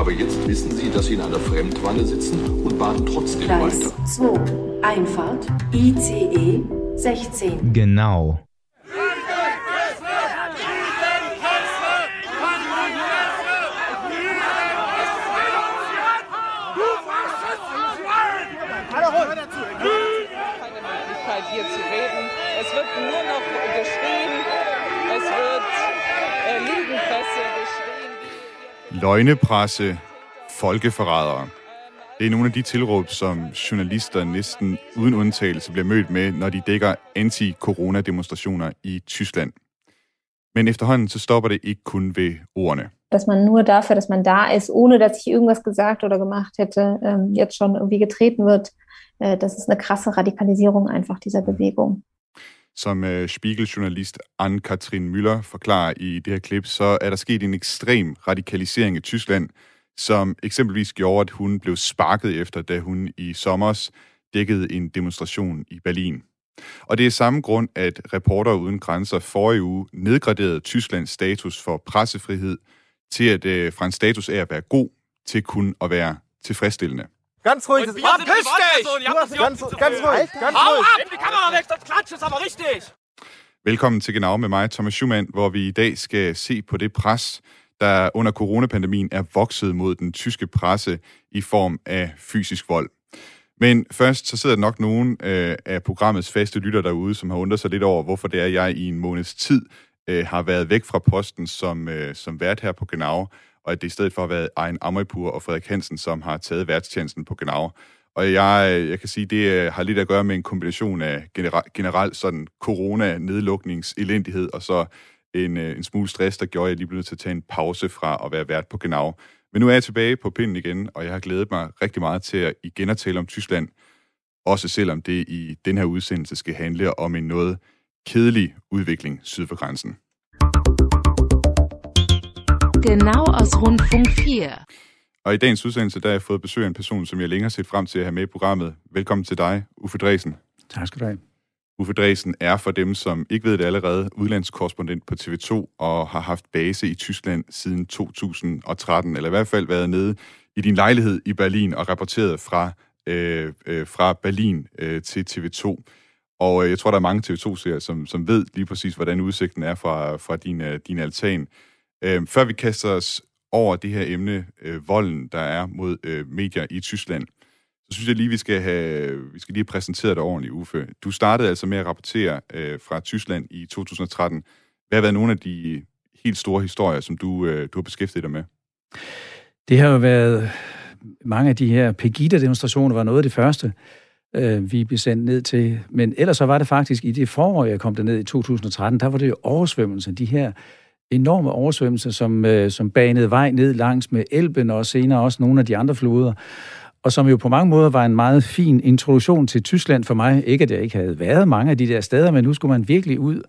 Aber jetzt wissen Sie, dass Sie in einer Fremdwanne sitzen und baden trotzdem Gleis weiter. 2. Einfahrt ICE 16. Genau. Løgnepresse, folkeforrædere. Det er nogle af de tilråb, som journalister næsten uden undtagelse bliver mødt med, når de dækker anti-corona-demonstrationer i Tyskland. Men efterhånden så stopper det ikke kun ved ordene. dass man nur dafür, dass man da ist, ohne dass ich irgendwas gesagt oder gemacht hätte, ähm, jetzt schon irgendwie getreten wird. Äh, das ist eine krasse Radikalisierung einfach dieser Bewegung. Som øh, Spiegel-journalist Anne-Katrin Müller forklarer i det her klip, så er der sket en ekstrem radikalisering i Tyskland, som eksempelvis gjorde, at hun blev sparket efter, da hun i sommers dækkede en demonstration i Berlin. Og det er samme grund, at Reporter Uden Grænser forrige uge nedgraderede Tysklands status for pressefrihed til at øh, fra en status af at være god til kun at være tilfredsstillende. Ganz ruhig. Und wir Ah, sind! Privatpersonen, ihr Du habt hast das ganz, ganz ruhig, ganz Hau ruhig. ab! Die Kamera weg, das Klatsch ist aber richtig! Velkommen til Genau med mig, Thomas Schumann, hvor vi i dag skal se på det pres, der under coronapandemien er vokset mod den tyske presse i form af fysisk vold. Men først så sidder der nok nogen øh, af programmets faste lytter derude, som har undret sig lidt over, hvorfor det er, at jeg i en måneds tid øh, har været væk fra posten som, øh, som vært her på Genau, og at det i stedet for har været Ejn Amripur og Frederik Hansen, som har taget værtstjenesten på Genau. Og jeg, jeg kan sige, det øh, har lidt at gøre med en kombination af generelt sådan corona-nedlukningselendighed, og så en, øh, en smule stress, der gjorde, at jeg lige blev nødt til at tage en pause fra at være vært på Genau. Men nu er jeg tilbage på pinden igen, og jeg har glædet mig rigtig meget til at igen at tale om Tyskland, også selvom det i den her udsendelse skal handle om en noget kedelig udvikling syd for grænsen. Genau aus Rundfunk 4. Og i dagens udsendelse, der har jeg fået besøg af en person, som jeg længe har set frem til at have med i programmet. Velkommen til dig, Uffe Dresen. Tak skal du have. Uffe Dresen er for dem, som ikke ved det allerede, udlandskorrespondent på TV2 og har haft base i Tyskland siden 2013, eller i hvert fald været nede i din lejlighed i Berlin og rapporteret fra, øh, øh, fra Berlin øh, til TV2. Og øh, jeg tror, der er mange TV2-serier, som, som ved lige præcis, hvordan udsigten er fra, fra din, øh, din altan. Øh, før vi kaster os over det her emne, øh, volden, der er mod øh, medier i Tyskland, så synes jeg lige, vi skal have, vi skal lige have præsenteret dig ordentligt, Uffe. Du startede altså med at rapportere øh, fra Tyskland i 2013. Hvad har været nogle af de helt store historier, som du, øh, du har beskæftiget dig med? Det har jo været... Mange af de her Pegida-demonstrationer var noget af det første, øh, vi blev sendt ned til. Men ellers så var det faktisk i det forår, jeg kom derned i 2013, der var det jo oversvømmelsen, De her enorme oversvømmelser, som, øh, som banede vej ned langs med Elben og senere også nogle af de andre floder. Og som jo på mange måder var en meget fin introduktion til Tyskland for mig. Ikke at jeg ikke havde været mange af de der steder, men nu skulle man virkelig ud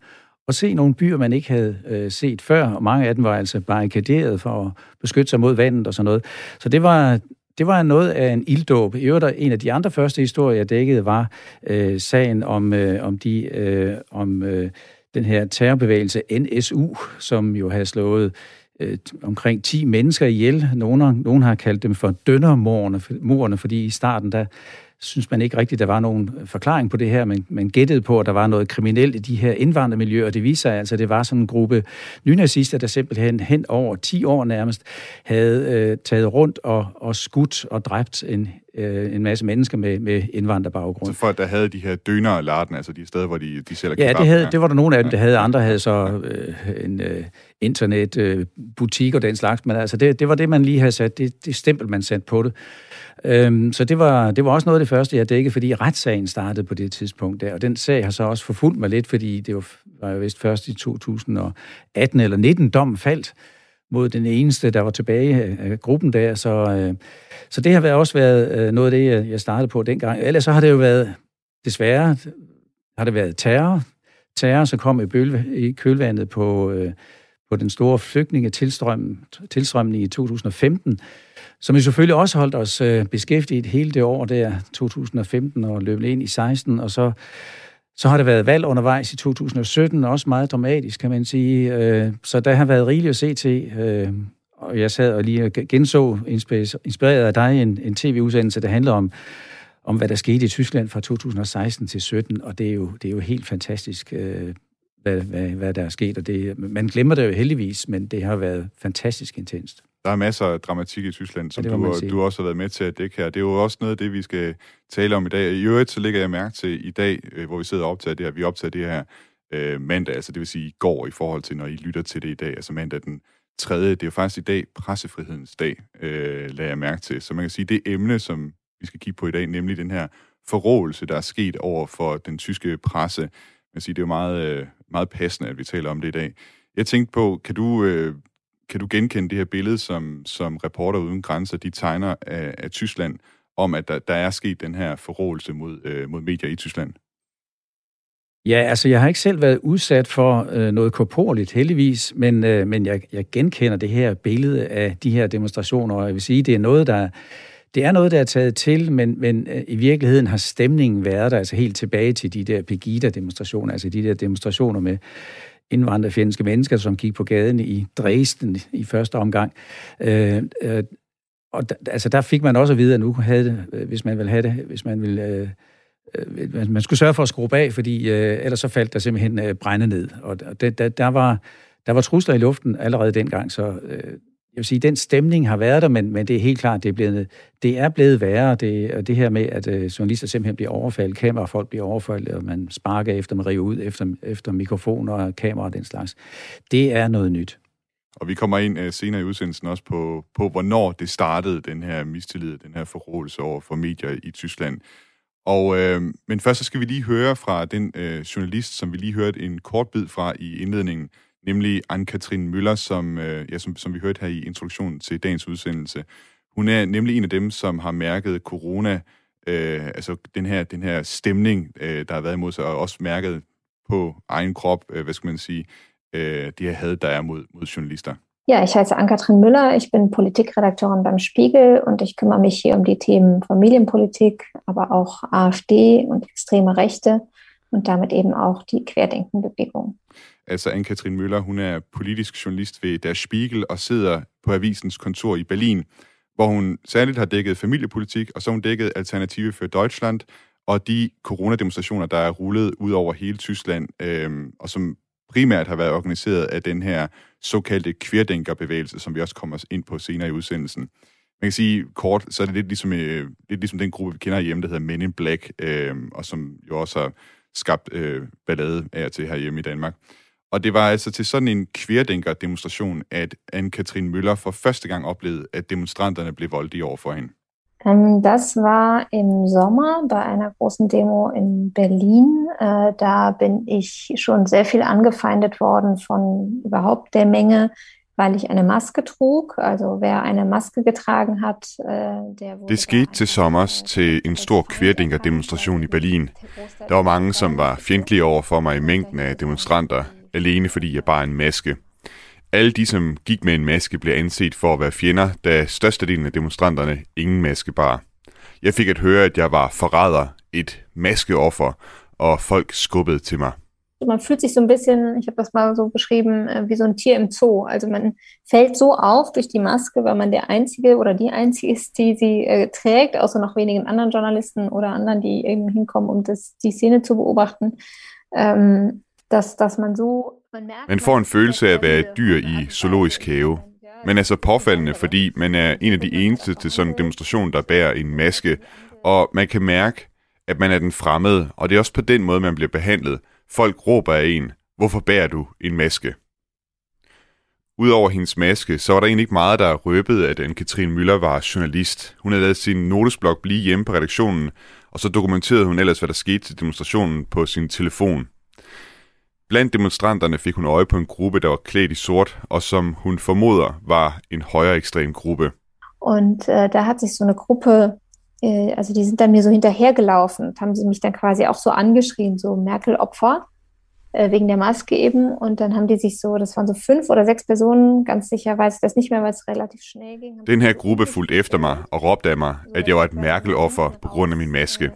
og se nogle byer, man ikke havde øh, set før. Og mange af dem var altså barrikaderet for at beskytte sig mod vandet og sådan noget. Så det var, det var noget af en ilddåb. I øvrigt, en af de andre første historier, jeg dækkede, var øh, sagen om, øh, om, de, øh, om øh, den her terrorbevægelse NSU, som jo har slået øh, omkring 10 mennesker ihjel. Nogle, nogen har kaldt dem for dønnermorerne, fordi i starten der synes man ikke rigtigt, der var nogen forklaring på det her, men man gættede på, at der var noget kriminelt i de her indvandrermiljøer, og det viser sig altså, at det var sådan en gruppe nynazister, der simpelthen hen over 10 år nærmest havde øh, taget rundt og, og skudt og dræbt en, øh, en masse mennesker med, med indvandrerbaggrund. Så folk, der havde de her døner og larden, altså de steder, hvor de, de sælger Ja, kebab, det, havde, det var der nogle af dem, der havde. Andre havde så øh, en øh, internetbutik øh, og den slags, men altså det, det var det, man lige havde sat, det, det stempel, man satte på det. Øhm, så det var, det var også noget af det første, jeg dækkede, fordi retssagen startede på det tidspunkt der, og den sag har så også forfulgt mig lidt, fordi det var, var jo vist først i 2018 eller 19 dom faldt, mod den eneste, der var tilbage øh, af gruppen der. Så, øh, så det har også været øh, noget af det, jeg startede på dengang. Ellers så har det jo været, desværre, har det været terror. Terror, så kom i, bølge, i kølvandet på, øh, på den store flygtningetilstrømning i 2015, som vi selvfølgelig også holdt os øh, beskæftiget hele det år der, 2015, og løb ind i 16, og så så har der været valg undervejs i 2017, også meget dramatisk, kan man sige. Øh, så der har været rigeligt at se til. Øh, og jeg sad og lige genså, inspireret af dig, en, en tv-udsendelse, der handler om, om, hvad der skete i Tyskland fra 2016 til 17, og det er jo, det er jo helt fantastisk, hvad, hvad, hvad der er sket. Og det, man glemmer det jo heldigvis, men det har været fantastisk intenst. Der er masser af dramatik i Tyskland, som ja, du, du også har været med til at dække her. Det er jo også noget af det, vi skal tale om i dag. I øvrigt så lægger jeg mærke til i dag, øh, hvor vi sidder og optager det her, vi optager det her øh, mandag, altså det vil sige i går i forhold til, når I lytter til det i dag, altså mandag den 3. Det er jo faktisk i dag pressefrihedens dag, øh, lader jeg mærke til. Så man kan sige, det emne, som vi skal kigge på i dag, nemlig den her forrådelse, der er sket over for den tyske presse. Man kan sige, det er jo meget, øh, meget passende, at vi taler om det i dag. Jeg tænkte på, kan du øh, kan du genkende det her billede, som, som Reporter Uden Grænser, de tegner af, af Tyskland, om at der, der er sket den her forrådelse mod, øh, mod medier i Tyskland? Ja, altså jeg har ikke selv været udsat for øh, noget korporligt, heldigvis, men, øh, men jeg, jeg genkender det her billede af de her demonstrationer, og jeg vil sige, det er noget, der, det er noget, der er taget til, men, men øh, i virkeligheden har stemningen været der, altså helt tilbage til de der Pegida-demonstrationer, altså de der demonstrationer med indvandrerfjendske mennesker, som gik på gaden i Dresden i første omgang. Øh, øh, og da, altså der fik man også at vide, at nu havde det, øh, hvis man vil have det, hvis man vil... Øh, øh man skulle sørge for at skrue af, fordi øh, ellers så faldt der simpelthen øh, brænde ned. Og det, der, der, var, der var trusler i luften allerede dengang, så øh, jeg vil sige, den stemning har været der, men, men det er helt klart, det er blevet, det er blevet værre. Det, det her med, at øh, journalister simpelthen bliver overfaldet, kamerafolk bliver overfaldet, og man sparker efter, man river ud efter, efter mikrofoner og kamera og den slags. Det er noget nyt. Og vi kommer ind uh, senere i udsendelsen også på, på, hvornår det startede, den her mistillid, den her forrådelse over for medier i Tyskland. Og, øh, men først så skal vi lige høre fra den øh, journalist, som vi lige hørte en kort bid fra i indledningen, nemlig Anne-Katrin Møller, som, øh, ja, som, som vi hørte her i introduktionen til dagens udsendelse. Hun er nemlig en af dem, som har mærket corona, øh, altså den her, den her stemning, øh, der har været imod sig, og også mærket på egen krop, øh, hvad skal man sige, øh, det her had, der er mod, mod journalister. Ja, ich heiße Ann-Kathrin Müller, ich bin Politikredakteurin beim Spiegel und ich kümmere mich hier um die Themen Familienpolitik, aber auch AfD und extreme Rechte und damit eben auch die Querdenkenbewegung. Altså Anne-Katrin Møller, hun er politisk journalist ved Der Spiegel og sidder på avisens kontor i Berlin, hvor hun særligt har dækket familiepolitik, og så hun dækket Alternative for Deutschland, og de coronademonstrationer, der er rullet ud over hele Tyskland, øhm, og som primært har været organiseret af den her såkaldte kvirdænkerbevægelse, som vi også kommer ind på senere i udsendelsen. Man kan sige kort, så er det lidt ligesom, øh, lidt ligesom den gruppe, vi kender hjemme, der hedder Men in Black, øh, og som jo også har skabt øh, ballade af og til herhjemme i Danmark. Og det var altså til sådan en kværdænker-demonstration, at Anne-Katrin Møller for første gang oplevede, at demonstranterne blev voldelige over for hende. Øhm, das war im Sommer bei einer großen Demo in Berlin. Äh, da bin ich schon sehr viel angefeindet worden von überhaupt der Menge, weil ich eine Maske trug. Also wer eine Maske getragen hat, äh, der Det skete til sommer til en stor kvirdenker-demonstration i Berlin. Der var mange, som var fjendtlige over for mig i mængden af demonstranter, alene fordi jeg bare en maske. Alle de, som gik med en maske, blev anset for at være fjender, da størstedelen af demonstranterne ingen maske bar. Jeg fik at høre, at jeg var forræder, et maskeoffer, og folk skubbede til mig. Man fühlt sich so ein bisschen, ich habe das mal so beschrieben, äh, wie so ein Tier im Zoo. Also man fällt so auf durch die Maske, weil man der Einzige oder die Einzige ist, die sie äh, trägt, außer noch wenigen anderen Journalisten oder anderen, die eben hinkommen, um das, die Szene zu beobachten. Ähm, dass, dass man so... Man, mærker, man får en følelse af at være et dyr i zoologisk have. Men er så påfaldende, fordi man er en af de eneste til sådan en demonstration, der bærer en maske, og man kan mærke, at man er den fremmede, og det er også på den måde, man bliver behandlet. Folk råber af en, hvorfor bærer du en maske? Udover hendes maske, så var der egentlig ikke meget, der røbede, at Anne-Katrine Møller var journalist. Hun havde lavet sin notesblok blive hjemme på redaktionen, og så dokumenterede hun ellers, hvad der skete til demonstrationen på sin telefon. Blandt demonstranterne fik hun øje på en gruppe, der var klædt i sort, og som hun formoder var en højere ekstrem Gruppe. Und øh, äh, da hat sich so eine Gruppe, äh, also die sind dann mir so hinterhergelaufen und haben sie mich dann quasi auch so angeschrien, so Merkel-Opfer, äh, wegen der Maske eben. Und dann haben die sich so, das waren so fünf oder sechs Personen, ganz sicher weiß ich das nicht mehr, weil es relativ schnell ging. Den sie her so gruppe fulgte efter mig og råbte af mig, at jeg var et Merkel-offer på grund af min maske.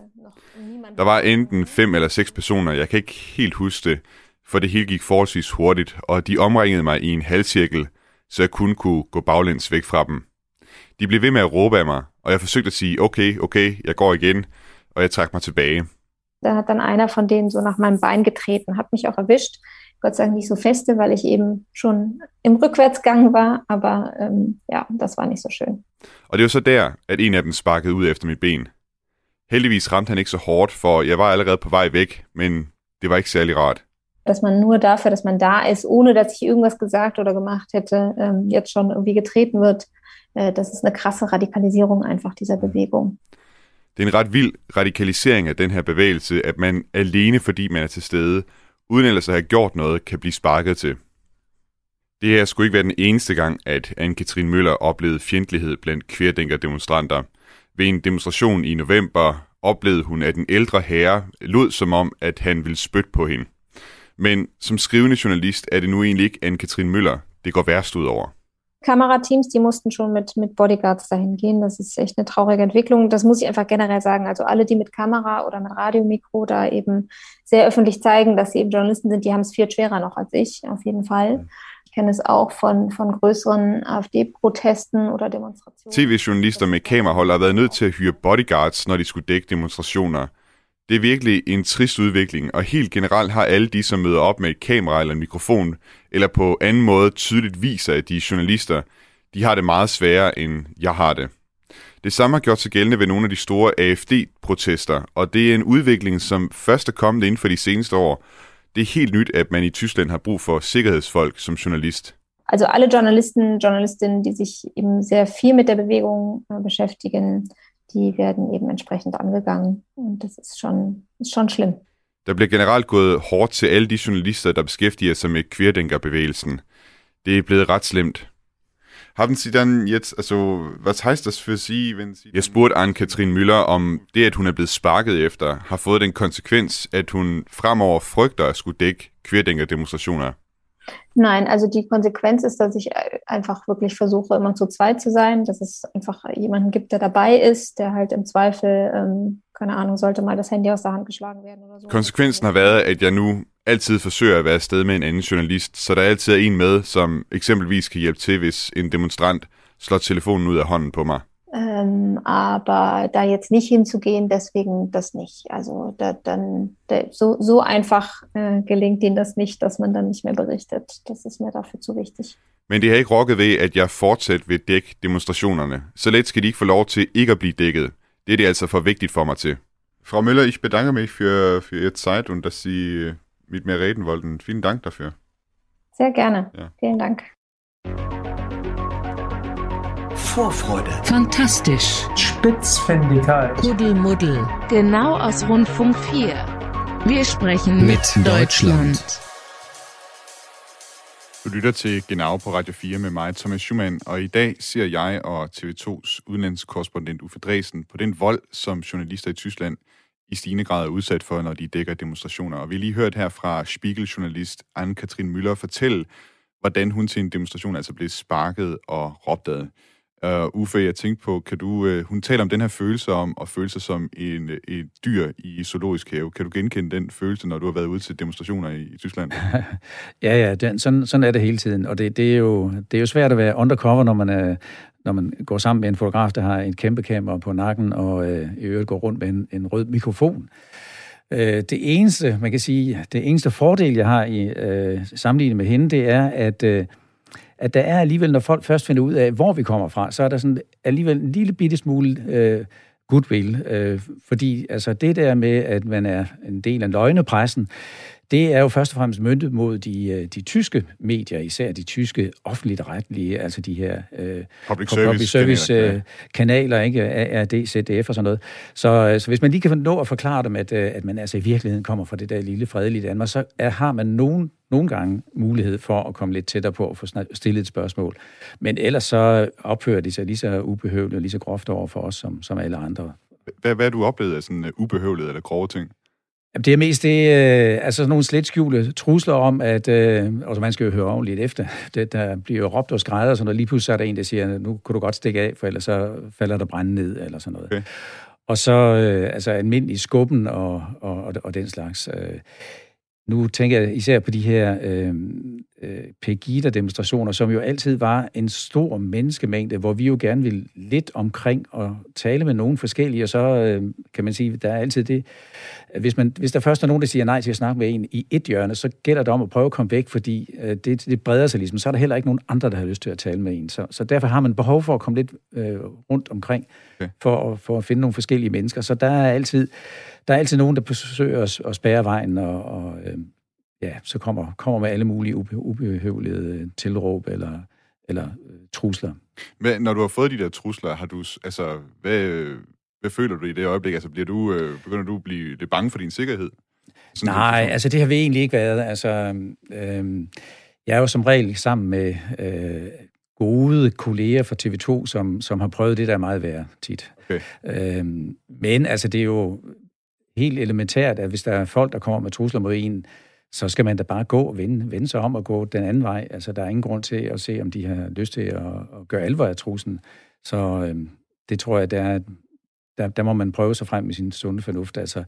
Der var enten fem eller seks personer, jeg kan ikke helt huske det, for det hele gik forholdsvis hurtigt, og de omringede mig i en halvcirkel, så jeg kun kunne gå baglæns væk fra dem. De blev ved med at råbe af mig, og jeg forsøgte at sige, okay, okay, jeg går igen, og jeg trak mig tilbage. Da hat dann einer von denen so nach meinem Bein getreten, hat mich auch erwischt. Gott sei Dank nicht so feste, weil ich eben schon im Rückwärtsgang war, aber ähm, ja, das war nicht so schön. Og det var så der, at en af dem sparkede ud efter mit ben. Heldigvis ramte han ikke så hårdt, for jeg var allerede på vej væk, men det var ikke særlig rart. Dass man nur dafür, dass man da ist, ohne dass ich irgendwas gesagt oder gemacht hätte, ähm, jetzt schon irgendwie getreten wird, äh, das ist eine krasse Radikalisierung einfach dieser Bewegung. Det er en ret vild radikalisering af den her bevægelse, at man alene fordi man er til stede, uden ellers at have gjort noget, kan blive sparket til. Det her skulle ikke være den eneste gang, at Anne-Katrin Møller oplevede fjendtlighed blandt kværdenker-demonstranter. Ved en demonstration i november oplevede hun, at en ældre herre lod som om, at han ville spytte på hende. Men som skrivende journalist er det nu egentlig ikke Anne-Katrin Møller, det går værst ud over. Kamerateams, die mussten schon mit, mit Bodyguards dahin gehen. Das ist echt eine traurige Entwicklung. Das muss ich einfach generell sagen. Also alle, die mit Kamera oder mit Radiomikro da eben sehr öffentlich zeigen, dass sie eben Journalisten sind, die haben es viel schwerer noch als ich, auf jeden Fall. Ich kenne es auch von, von größeren AfD-Protesten oder Demonstrationen. TV-journalister med kamerahold har været nødt til at hyre bodyguards, når de skulle dække demonstrationer. Det er virkelig en trist udvikling, og helt generelt har alle de, som møder op med et kamera eller en mikrofon, eller på anden måde tydeligt viser, at de journalister, de har det meget sværere, end jeg har det. Det samme har gjort sig gældende ved nogle af de store AFD-protester, og det er en udvikling, som først er kommet inden for de seneste år. Det er helt nyt, at man i Tyskland har brug for sikkerhedsfolk som journalist. Also alle Journalisten, Journalistinnen, die sich eben sehr viel mit der Bewegung beschäftigen, die werden eben entsprechend angegangen. Und das ist schon, ist schon schlimm. Der bliver generelt gået hårdt til alle de journalister, der beskæftiger sig med querdenkerbevægelsen. Det er blevet ret slemt. Haben Sie dann jetzt, also, was heißt das für Sie, wenn Sie... Jeg spurgte Anne-Katrin Müller, om det, at hun er blevet sparket efter, har fået den konsekvens, at hun fremover frygter at skulle dække querdenker-demonstrationer. Nein, also die Konsequenz ist, dass ich einfach wirklich versuche, immer zu zweit zu sein, dass es einfach jemanden gibt, der dabei ist, der halt im Zweifel, ähm, keine Ahnung, sollte mal das Handy aus der Hand geschlagen werden oder so. Konsekvensen har været, at jeg nu altid forsøger at være afsted med en anden journalist, så der altid er en med, som eksempelvis kan hjælpe til, hvis en demonstrant slår telefonen ud af hånden på mig. Ähm, aber da jetzt nicht hinzugehen, deswegen das nicht. Also da, dann da, so, so einfach äh, gelingt ihnen das nicht, dass man dann nicht mehr berichtet. Das ist mir dafür zu wichtig. Men det har ikke rokket ved, at jeg fortsat vil dække demonstrationerne. Så let skal de ikke få lov til ikke at blive dækket. Det er det altså for vigtigt for mig til. Frau Müller, ich bedanke mich für, für Ihre Zeit und dass Sie mit mir reden wollten. Vielen Dank dafür. Sehr gerne. Ja. Vielen Dank. Vorfreude. Fantastisch. Spitzfindigkeit. Kuddelmuddel. Genau aus Rundfunk 4. Wir sprechen mit, Mit Deutschland. Deutschland. Du lytter til Genau på Radio 4 med mig, Thomas Schumann, og i dag ser jeg og TV2's udenlandskorrespondent Uffe Dresen på den vold, som journalister i Tyskland i stigende grad er udsat for, når de dækker demonstrationer. Og vi har lige hørt her fra Spiegel-journalist Anne-Katrin Müller fortælle, hvordan hun til en demonstration altså blev sparket og råbt ad. Uh, Uffe, jeg tænkte på, kan du, uh, hun taler om den her følelse om at føle sig som en, øh, et dyr i zoologisk have. Kan du genkende den følelse, når du har været ude til demonstrationer i, i Tyskland? Ja, ja, den, sådan, sådan er det hele tiden. Og det, det, er jo, det er jo svært at være undercover, når man, er, når man går sammen med en fotograf, der har en kæmpe kamera på nakken, og øh, i øvrigt går rundt med en, en rød mikrofon. Øh, det eneste, man kan sige, det eneste fordel, jeg har i øh, sammenlignet med hende, det er, at, øh, at der er alligevel, når folk først finder ud af, hvor vi kommer fra, så er der sådan alligevel en lille bitte smule øh, goodwill. Øh, fordi altså det der med, at man er en del af løgnepressen, det er jo først og fremmest møntet mod de, øh, de tyske medier, især de tyske offentligt retlige, altså de her øh, public service, public service kanaler, øh, kanaler, ikke? ARD, ZDF og sådan noget. Så, øh, så hvis man lige kan nå at forklare dem, at, øh, at man altså i virkeligheden kommer fra det der lille fredelige Danmark, så er, har man nogen, nogle gange mulighed for at komme lidt tættere på at få stillet et spørgsmål. Men ellers så opfører de sig lige så ubehøveligt og lige så groft over for os, som, som alle andre. Hvad, hvad er du oplevet af sådan ubehøveligt eller grove ting? Jamen, det er mest det, øh, altså sådan nogle slet skjulte trusler om, at, øh, altså man skal jo høre ordentligt efter, det, der bliver jo råbt og skrædder, og sådan noget. Lige pludselig er der en, der siger, nu kunne du godt stikke af, for ellers så falder der brænde ned, eller sådan noget. Okay. Og så øh, altså almindelig skubben og, og, og, og den slags. Øh, nu tænker jeg især på de her øh, øh, Pegida-demonstrationer, som jo altid var en stor menneskemængde, hvor vi jo gerne vil lidt omkring og tale med nogen forskellige, og så øh, kan man sige, der er altid det, hvis, man, hvis der først er nogen, der siger nej til at snakke med en i et hjørne, så gælder det om at prøve at komme væk, fordi øh, det, det breder sig ligesom. Så er der heller ikke nogen andre, der har lyst til at tale med en. Så, så derfor har man behov for at komme lidt øh, rundt omkring, okay. for, for at finde nogle forskellige mennesker. Så der er altid, der er altid nogen, der forsøger at, at spære vejen, og, og øh, ja, så kommer, kommer med alle mulige ube, ubehøvlede tilråb eller, eller øh, trusler. Men når du har fået de der trusler, har du, altså, hvad, hvad føler du i det øjeblik? Altså, bliver du, øh, begynder du at blive lidt bange for din sikkerhed? Sådan Nej, altså det har vi egentlig ikke været. Altså, øh, jeg er jo som regel sammen med øh, gode kolleger fra TV2, som, som har prøvet det der meget værre tit. Okay. Øh, men altså, det er jo helt elementært, at hvis der er folk, der kommer med trusler mod en, så skal man da bare gå og vende, vende sig om og gå den anden vej. Altså, der er ingen grund til at se, om de har lyst til at, at gøre alvor af truslen. Så øh, det tror jeg, der er der, der må man prøve sig frem med sin sunde fornuft. Altså,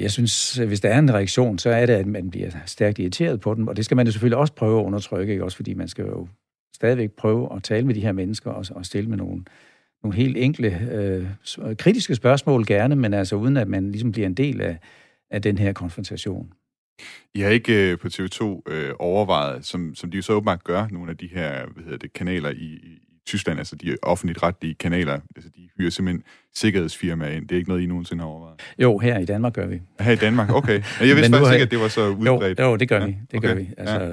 jeg synes, hvis der er en reaktion, så er det, at man bliver stærkt irriteret på den, og det skal man jo selvfølgelig også prøve at undertrykke, ikke? også fordi man skal jo stadigvæk prøve at tale med de her mennesker og, og stille med nogle, nogle helt enkle, øh, øh kritiske spørgsmål gerne, men altså uden at man ligesom bliver en del af, af den her konfrontation. I har ikke øh, på TV2 øh, overvejet, som, som de jo så åbenbart gør, nogle af de her hvad hedder det, kanaler i, Tyskland, altså de offentligt retlige kanaler, altså de hyrer simpelthen sikkerhedsfirmaer ind. Det er ikke noget, I nogensinde har overvejet? Jo, her i Danmark gør vi. Her i Danmark, okay. Jeg vidste faktisk ikke, at det var så udbredt. Jo, jo det gør ja. vi. Det okay. gør vi. Altså, ja.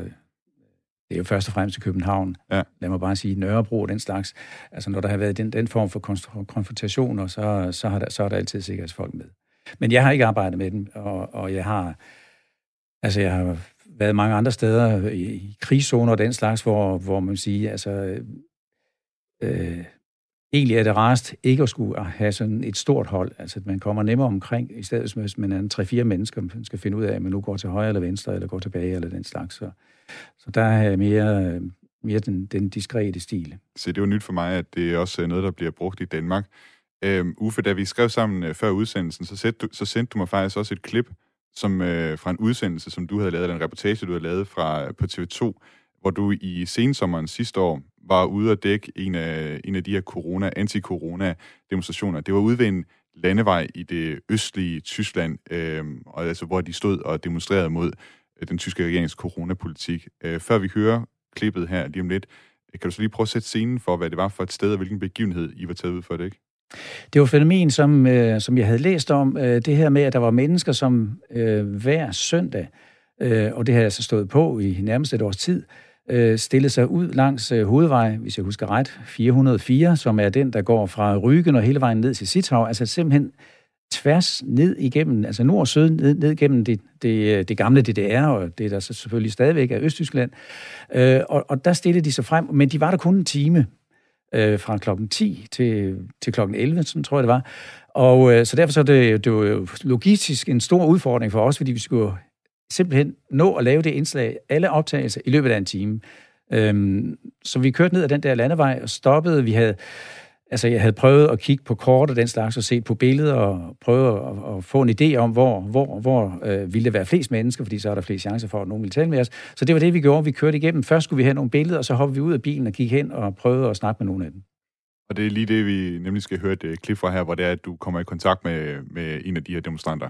Det er jo først og fremmest i København. Ja. Lad mig bare sige Nørrebro og den slags. Altså, når der har været den, den form for konfrontationer, så, så, har der, så er der altid sikkerhedsfolk med. Men jeg har ikke arbejdet med dem, og, og jeg har... Altså, jeg har været mange andre steder i, i krigszoner og den slags, hvor, hvor man siger, altså, øh, egentlig er det rarest ikke at skulle have sådan et stort hold. Altså, at man kommer nemmere omkring, i stedet hvis man er tre-fire mennesker, man skal finde ud af, at man nu går til højre eller venstre, eller går tilbage, eller den slags. Så, så der er mere, mere den, den diskrete stil. Så det er jo nyt for mig, at det er også noget, der bliver brugt i Danmark. Øhm, Uffe, da vi skrev sammen øh, før udsendelsen, så sendte, du, så sendte du mig faktisk også et klip som, øh, fra en udsendelse, som du havde lavet, en reportage, du havde lavet fra, på TV2, hvor du i sensommeren sidste år var ude at dække en af, en af de her corona, anti-corona-demonstrationer. Det var ude ved en landevej i det østlige Tyskland, øh, og altså, hvor de stod og demonstrerede mod øh, den tyske regerings coronapolitik. Øh, før vi hører klippet her lige om lidt, øh, kan du så lige prøve at sætte scenen for, hvad det var for et sted, og hvilken begivenhed I var taget ud for det, ikke? Det var fænomen, som, øh, som jeg havde læst om, øh, det her med, at der var mennesker, som øh, hver søndag, øh, og det har jeg så stået på i nærmest et års tid, øh, øh, stille sig ud langs øh, hovedvej, hvis jeg husker ret, 404, som er den, der går fra Rygen og hele vejen ned til Sithav, altså simpelthen tværs ned igennem, altså nord og syd, ned, ned igennem det, det, øh, det gamle DDR, og det der så selvfølgelig stadigvæk er Østtyskland. Øh, og, og der stillede de sig frem, men de var der kun en time, øh, fra klokken 10 til, til klokken 11, sådan tror jeg det var. Og øh, så derfor så er det, det var logistisk en stor udfordring for os, fordi vi skulle simpelthen nå at lave det indslag, alle optagelser, i løbet af en time. Øhm, så vi kørte ned ad den der landevej og stoppede. Vi havde, altså jeg havde prøvet at kigge på kort og den slags, og set på billeder og prøve at, at få en idé om, hvor, hvor, hvor øh, ville der være flest mennesker, fordi så er der flest chancer for, at nogen ville tale med os. Så det var det, vi gjorde. Vi kørte igennem. Først skulle vi have nogle billeder, og så hoppede vi ud af bilen og gik hen og prøvede at snakke med nogle af dem. Og det er lige det, vi nemlig skal høre et øh, klip fra her, hvor det er, at du kommer i kontakt med, med en af de her demonstranter.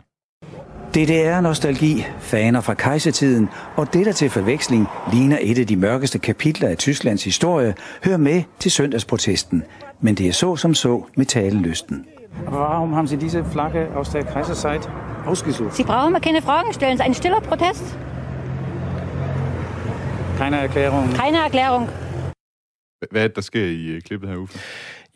DDR-nostalgi, faner fra kejsertiden, og det der til forveksling ligner et af de mørkeste kapitler af Tysklands historie, hører med til søndagsprotesten. Men det er så som så med talelysten. Warum haben Sie diese Flagge aus der Kaiserzeit ausgesucht. Sie brauchen mal keine Fragen stellen. Es ist ein stiller Protest. Keine Erklärung. Keine Erklärung. Hvad er det, der sker i øh, klippet her, Uffe?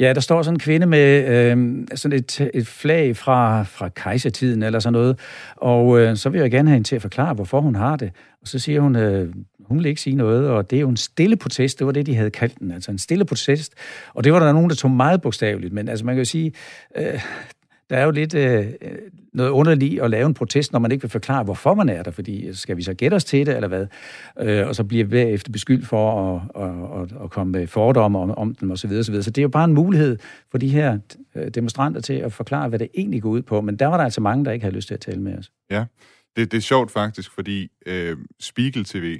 Ja, der står sådan en kvinde med øh, sådan et, et flag fra, fra kejsertiden eller sådan noget, og øh, så vil jeg gerne have hende til at forklare, hvorfor hun har det. Og så siger hun, øh, hun vil ikke sige noget, og det er jo en stille protest, det var det, de havde kaldt den, altså en stille protest. Og det var der nogen, der tog meget bogstaveligt, men altså man kan jo sige, øh, der er jo lidt øh, noget underligt at lave en protest, når man ikke vil forklare, hvorfor man er der, fordi øh, skal vi så gætte os til det, eller hvad? Øh, og så bliver vi efter beskyldt for at, at, at, at komme med fordomme om, om dem, osv. osv. Så det er jo bare en mulighed for de her øh, demonstranter til at forklare, hvad det egentlig går ud på. Men der var der altså mange, der ikke havde lyst til at tale med os. Ja, det, det er sjovt faktisk, fordi øh, Spiegel TV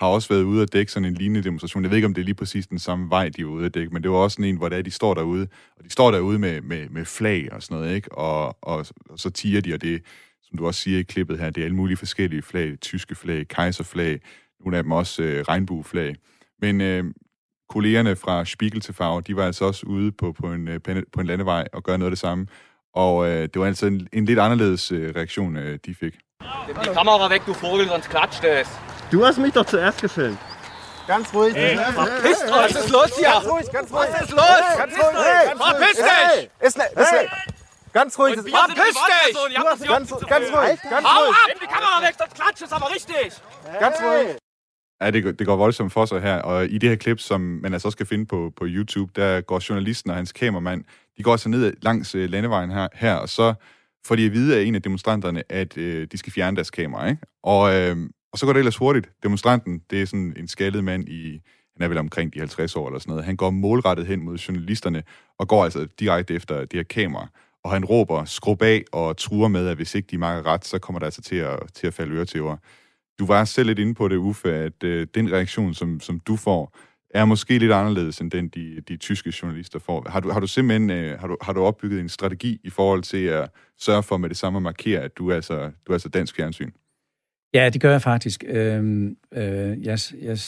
har også været ude at dække sådan en lignende demonstration. Jeg ved ikke, om det er lige præcis den samme vej, de var ude at dække, men det var også sådan en, hvor det er, de står derude, og de står derude med, med, med flag og sådan noget, ikke? Og, og, og så tiger de, og det, som du også siger i klippet her, det er alle mulige forskellige flag, tyske flag, kejserflag, nogle af dem også øh, regnbueflag. Men øh, kollegerne fra Spiegel til Farve, de var altså også ude på, på, en, øh, på en landevej og gøre noget af det samme. Og øh, det var altså en, en lidt anderledes øh, reaktion, øh, de fik. Det die Kamera du Vogel, sonst klatscht es. Du hast mich doch zuerst gefilmt. Ganz ruhig. Ey, verpiss euch! Was ist los hier? Ganz ruhig, ganz ruhig. Was ist los? Ganz ruhig. Hey, Verpiss hey, dich! Ist ne, ist ne. Ganz ruhig. Verpiss dich! Ganz, ganz ruhig, ganz Hau ruhig. ab! Nimm die Kamera weg, sonst klatscht es aber richtig! Ganz ruhig. Ja, det, går- det går voldsomt for sig her, og i det her klip, som man altså også kan finde på, på YouTube, der går journalisten og hans kameramand, de går så ned langs øh, landevejen her, her, og så får de at vide af en af demonstranterne, at øh, de skal fjerne deres kamera, ikke? Og, øh, og så går det ellers hurtigt. Demonstranten, det er sådan en skaldet mand i, han er vel omkring de 50 år eller sådan noget, han går målrettet hen mod journalisterne, og går altså direkte efter det her kamera. Og han råber, skrub af, og truer med, at hvis ikke de makker ret, så kommer der altså til at, til at falde øretæver. Du var selv lidt inde på det, Uffe, at øh, den reaktion, som, som du får, er måske lidt anderledes end den, de, de tyske journalister får. Har du, har du simpelthen øh, har du, har du opbygget en strategi i forhold til at sørge for med det samme at markere, at du er altså, du er altså dansk fjernsyn? Ja, det gør jeg faktisk. Øhm, øh, jeg, jeg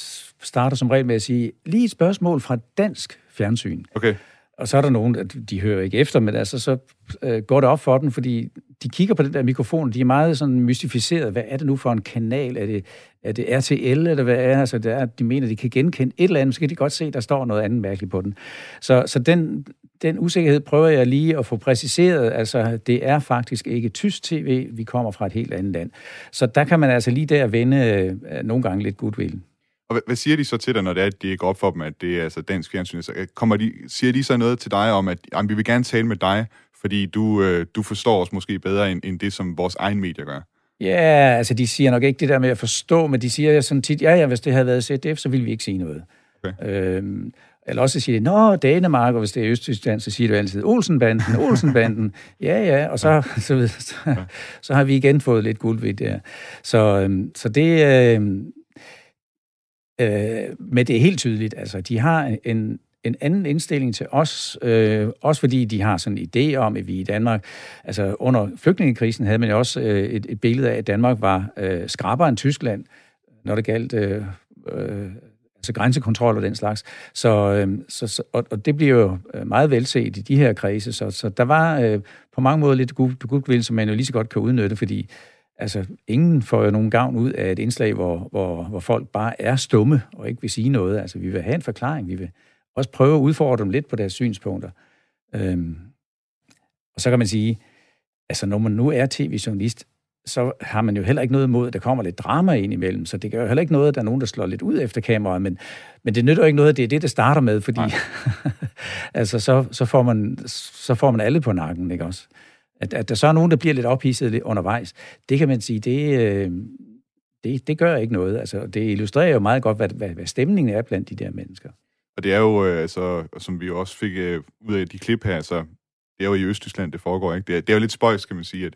starter som regel med at sige, lige et spørgsmål fra dansk fjernsyn. Okay. Og så er der nogen, at de hører ikke efter, men altså, så øh, går det op for dem, fordi de kigger på den der mikrofon, de er meget sådan mystificeret. Hvad er det nu for en kanal? Er det, er det RTL, eller hvad er altså, det er, de mener, de kan genkende et eller andet, så kan de godt se, der står noget andet mærkeligt på den. Så, så den, den usikkerhed prøver jeg lige at få præciseret. Altså, det er faktisk ikke tysk tv, vi kommer fra et helt andet land. Så der kan man altså lige der vende øh, nogle gange lidt goodwill. Og hvad, hvad siger de så til dig, når det er, at det går op for dem, at det er altså dansk fjernsyn? Altså, kommer de, siger de så noget til dig om, at jamen, vi vil gerne tale med dig, fordi du, øh, du forstår os måske bedre, end, end det, som vores egen medier gør? Ja, altså de siger nok ikke det der med at forstå, men de siger sådan tit, ja, ja, hvis det havde været ZDF, så ville vi ikke sige noget. Okay. Øhm, eller også siger de, nå, Danemark, og hvis det er Østtyskland, så siger du altid, Olsenbanden, Olsenbanden, ja, ja, og så, så, så, så har vi igen fået lidt guld ved det. Så, øhm, så det, øhm, øh, men det er helt tydeligt, altså, de har en, en anden indstilling til os, øh, også fordi de har sådan en idé om, at vi i Danmark, altså under flygtningekrisen havde man jo også øh, et, et billede af, at Danmark var øh, skrabere end Tyskland, når det galt øh, øh, altså grænsekontrol og den slags. Så, øh, så, så, og, og det bliver jo øh, meget velset i de her kredse, så, så der var øh, på mange måder lidt goodwill, som man jo lige så godt kan udnytte, fordi altså, ingen får jo nogen gavn ud af et indslag, hvor, hvor, hvor folk bare er stumme og ikke vil sige noget. Altså, vi vil have en forklaring, vi vil også prøve at udfordre dem lidt på deres synspunkter. Øhm, og så kan man sige, altså når man nu er tv-journalist, så har man jo heller ikke noget imod, at der kommer lidt drama ind imellem, så det gør jo heller ikke noget, at der er nogen, der slår lidt ud efter kameraet, men, men det nytter jo ikke noget, at det er det, det starter med, fordi altså, så, så, får man, så får man alle på nakken, ikke også? At, at der så er nogen, der bliver lidt ophidset undervejs, det kan man sige, det, øh, det, det gør ikke noget. Altså, det illustrerer jo meget godt, hvad, hvad, hvad stemningen er blandt de der mennesker. Og det er jo, øh, altså, som vi også fik øh, ud af de klip her, så det er jo i Østtyskland, det foregår, ikke? Det er, det er jo lidt spøjs, kan man sige, at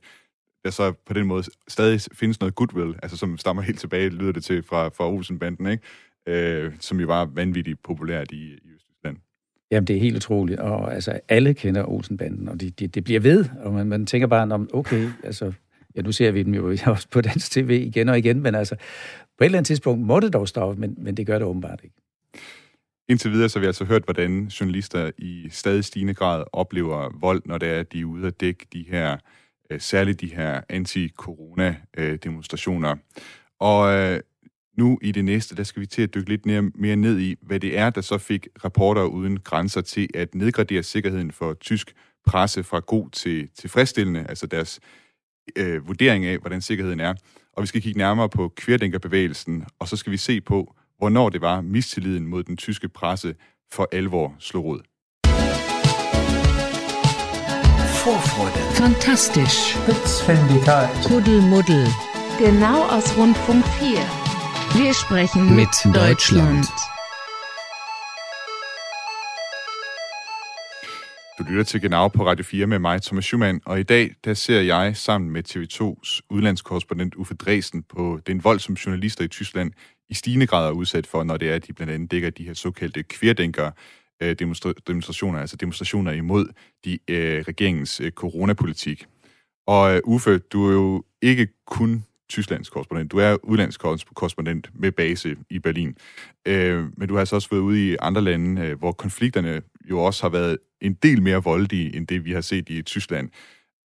der så på den måde stadig findes noget goodwill, altså som stammer helt tilbage, lyder det til, fra, fra Olsenbanden, ikke? Øh, som jo var vanvittigt populært i, i Østtyskland. Jamen, det er helt utroligt, og altså, alle kender Olsenbanden, og det de, de bliver ved, og man, man tænker bare, om okay, altså, ja, nu ser vi dem jo også på dansk tv igen og igen, men altså, på et eller andet tidspunkt må det dog stoppe, men, men det gør det åbenbart ikke. Indtil videre så har vi altså hørt, hvordan journalister i stadig stigende grad oplever vold, når det er, at de er ude at dække de her øh, særligt de her anti-corona-demonstrationer. Øh, og øh, nu i det næste, der skal vi til at dykke lidt mere, mere ned i, hvad det er, der så fik rapporter uden grænser til at nedgradere sikkerheden for tysk presse fra god til tilfredsstillende, altså deres øh, vurdering af, hvordan sikkerheden er. Og vi skal kigge nærmere på kverdænkerbevægelsen, og så skal vi se på, hvornår det var mistilliden mod den tyske presse for alvor slog rod. Vorfreude. Fantastisch. Spitzfindigkeit. Kuddelmuddel. Genau aus Rundfunk 4. Wir sprechen Mit Deutschland. Du lytter til Genau på Radio 4 med mig, Thomas Schumann, og i dag der ser jeg sammen med TV2's udlandskorrespondent Uffe Dresden på den vold, som journalister i Tyskland i stigende grad er udsat for, når det er, at de blandt andet dækker de her såkaldte kværdænkere øh, demonstra- demonstrationer, altså demonstrationer imod de, øh, regeringens øh, coronapolitik. Og øh, Uffe, du er jo ikke kun Tysklands korrespondent, du er udlandskorrespondent med base i Berlin. Øh, men du har altså også været ude i andre lande, øh, hvor konflikterne jo også har været en del mere voldelige, end det vi har set i Tyskland.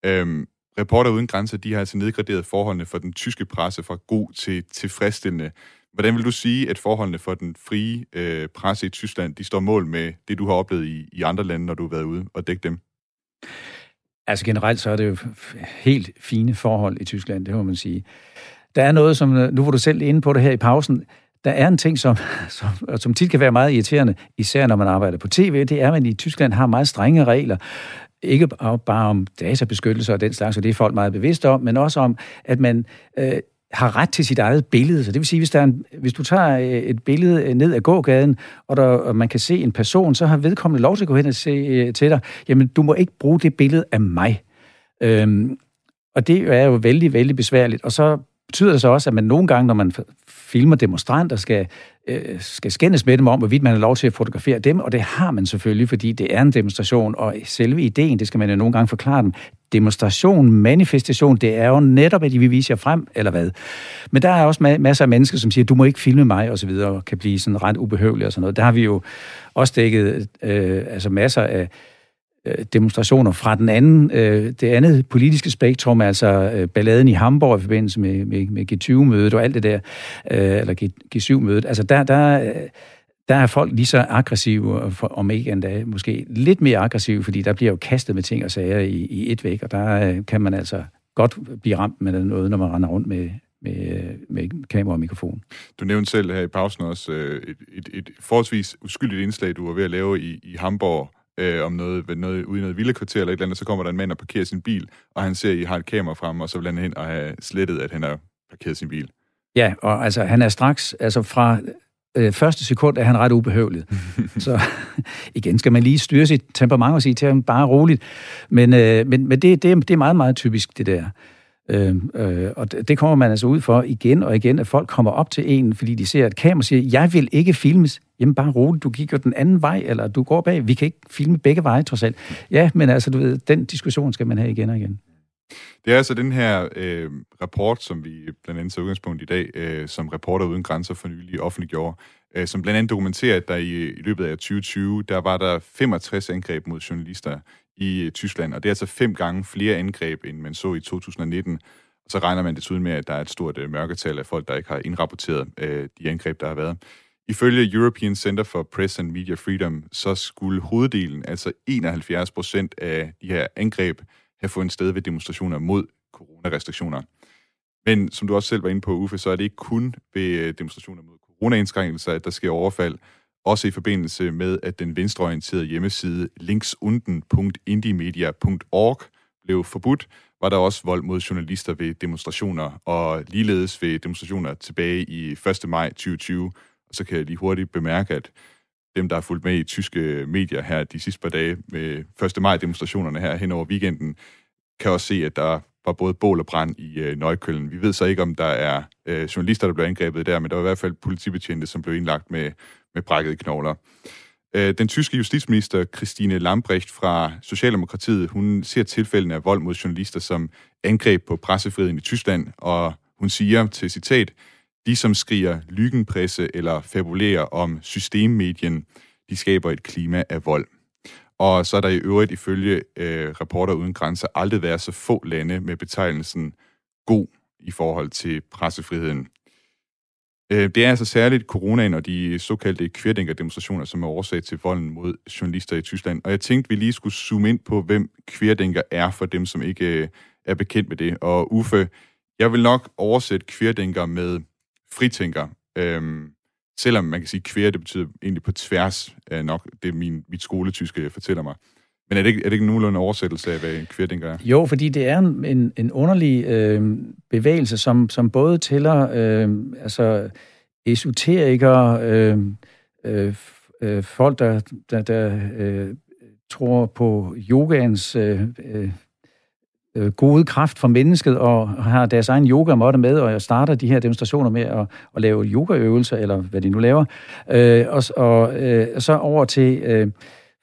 Øh, Reporter Uden Grænser, de har altså nedgraderet forholdene for den tyske presse fra god til tilfredsstillende. Hvordan vil du sige, at forholdene for den frie øh, presse i Tyskland, de står mål med det, du har oplevet i, i andre lande, når du har været ude og dække dem? Altså generelt så er det jo helt fine forhold i Tyskland, det må man sige. Der er noget, som, øh, nu var du selv inde på det her i pausen, der er en ting, som, som, som tit kan være meget irriterende, især når man arbejder på tv, det er, at man i Tyskland har meget strenge regler. Ikke bare om databeskyttelse og den slags, og det er folk meget bevidste om, men også om, at man øh, har ret til sit eget billede. Så det vil sige, hvis, der er en, hvis du tager øh, et billede øh, ned ad gågaden, og, der, og man kan se en person, så har vedkommende lov til at gå hen og se øh, til dig, jamen du må ikke bruge det billede af mig. Øhm, og det er jo vældig, vældig besværligt. Og så betyder det så også, at man nogle gange, når man filmer demonstranter, skal, øh, skal skændes med dem om, hvorvidt man har lov til at fotografere dem, og det har man selvfølgelig, fordi det er en demonstration, og selve ideen, det skal man jo nogle gange forklare dem. Demonstration, manifestation, det er jo netop, at de vil vise jer frem, eller hvad. Men der er også ma- masser af mennesker, som siger, du må ikke filme mig, og så videre, og kan blive sådan ret ubehøvelig og sådan noget. Der har vi jo også dækket øh, altså masser af Øh, demonstrationer fra den anden, øh, det andet politiske spektrum, altså øh, balladen i Hamburg i forbindelse med, med, med G20-mødet og alt det der, øh, eller G7-mødet, Altså der, der, øh, der er folk lige så aggressive, for, om ikke endda måske lidt mere aggressive, fordi der bliver jo kastet med ting og sager i, i et væk, og der øh, kan man altså godt blive ramt med noget, når man render rundt med, med, øh, med kamera og mikrofon. Du nævnte selv her i pausen også øh, et, et, et forholdsvis uskyldigt indslag, du var ved at lave i, i Hamburg, øh, om noget, noget, ude i noget vildekvarter eller et eller andet, så kommer der en mand og parkerer sin bil, og han ser, at I har et kamera frem, og så vil han hen og have slettet, at han har parkeret sin bil. Ja, og altså han er straks, altså fra øh, første sekund er han ret ubehøvlet. så igen skal man lige styre sit temperament og sige til ham bare roligt. Men, øh, men, men det, det, det er meget, meget typisk det der. Øh, øh, og det kommer man altså ud for igen og igen, at folk kommer op til en, fordi de ser et kamera og siger, jeg vil ikke filmes. Jamen bare roligt, du gik jo den anden vej, eller du går bag. Vi kan ikke filme begge veje, trods alt. Ja, men altså, du ved, den diskussion skal man have igen og igen. Det er altså den her øh, rapport, som vi blandt andet tager udgangspunkt i dag, øh, som Reporter Uden Grænser for nylig offentliggjorde, øh, som blandt andet dokumenterer, at der i, i løbet af 2020, der var der 65 angreb mod journalister i Tyskland, og det er altså fem gange flere angreb, end man så i 2019. Og så regner man desuden med, at der er et stort øh, mørketal af folk, der ikke har indrapporteret øh, de angreb, der har været. Ifølge European Center for Press and Media Freedom, så skulle hoveddelen, altså 71 procent af de her angreb, have fundet sted ved demonstrationer mod coronarestriktioner. Men som du også selv var inde på, Uffe, så er det ikke kun ved øh, demonstrationer mod coronaindskrænkelser, at der sker overfald. Også i forbindelse med, at den venstreorienterede hjemmeside linksunden.indimedia.org blev forbudt, var der også vold mod journalister ved demonstrationer, og ligeledes ved demonstrationer tilbage i 1. maj 2020. Og så kan jeg lige hurtigt bemærke, at dem, der har fulgt med i tyske medier her de sidste par dage med 1. maj demonstrationerne her hen over weekenden, kan også se, at der var både bål og brand i øh, Nøjkøllen. Vi ved så ikke, om der er øh, journalister, der blev angrebet der, men der var i hvert fald politibetjente, som blev indlagt med, med brækkede knogler. Øh, den tyske justitsminister Christine Lambrecht fra Socialdemokratiet, hun ser tilfældene af vold mod journalister som angreb på pressefriheden i Tyskland, og hun siger til citat, de som skriger lygenpresse eller fabulerer om systemmedien, de skaber et klima af vold. Og så er der i øvrigt ifølge øh, Reporter Uden Grænser aldrig været så få lande med betegnelsen god i forhold til pressefriheden. Øh, det er altså særligt coronaen og de såkaldte kvirdenker-demonstrationer, som er årsag til volden mod journalister i Tyskland. Og jeg tænkte, vi lige skulle zoome ind på, hvem kvirdenker er for dem, som ikke øh, er bekendt med det. Og Uffe, jeg vil nok oversætte kvirdenker med fritænker. Øhm, selvom man kan sige, kvær, det betyder egentlig på tværs af nok det, min, mit skoletyske fortæller mig. Men er det, ikke, er det ikke en oversættelse af, hvad en kvirting gør? Jo, fordi det er en, en underlig øh, bevægelse, som, som både tæller øh, altså esoterikere, øh, øh, øh, folk, der, der, der øh, tror på yogans øh, øh, øh, gode kraft for mennesket, og har deres egen yoga måtte med, og starter de her demonstrationer med at, at lave yogaøvelser, eller hvad de nu laver, øh, og, og øh, så over til øh,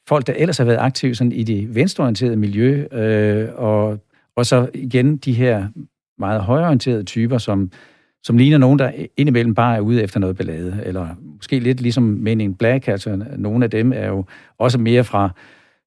folk, der ellers har været aktive sådan i det venstreorienterede miljø, øh, og, og så igen de her meget højorienterede typer, som, som ligner nogen, der indimellem bare er ude efter noget ballade, eller måske lidt ligesom Mening Black, altså nogle af dem er jo også mere fra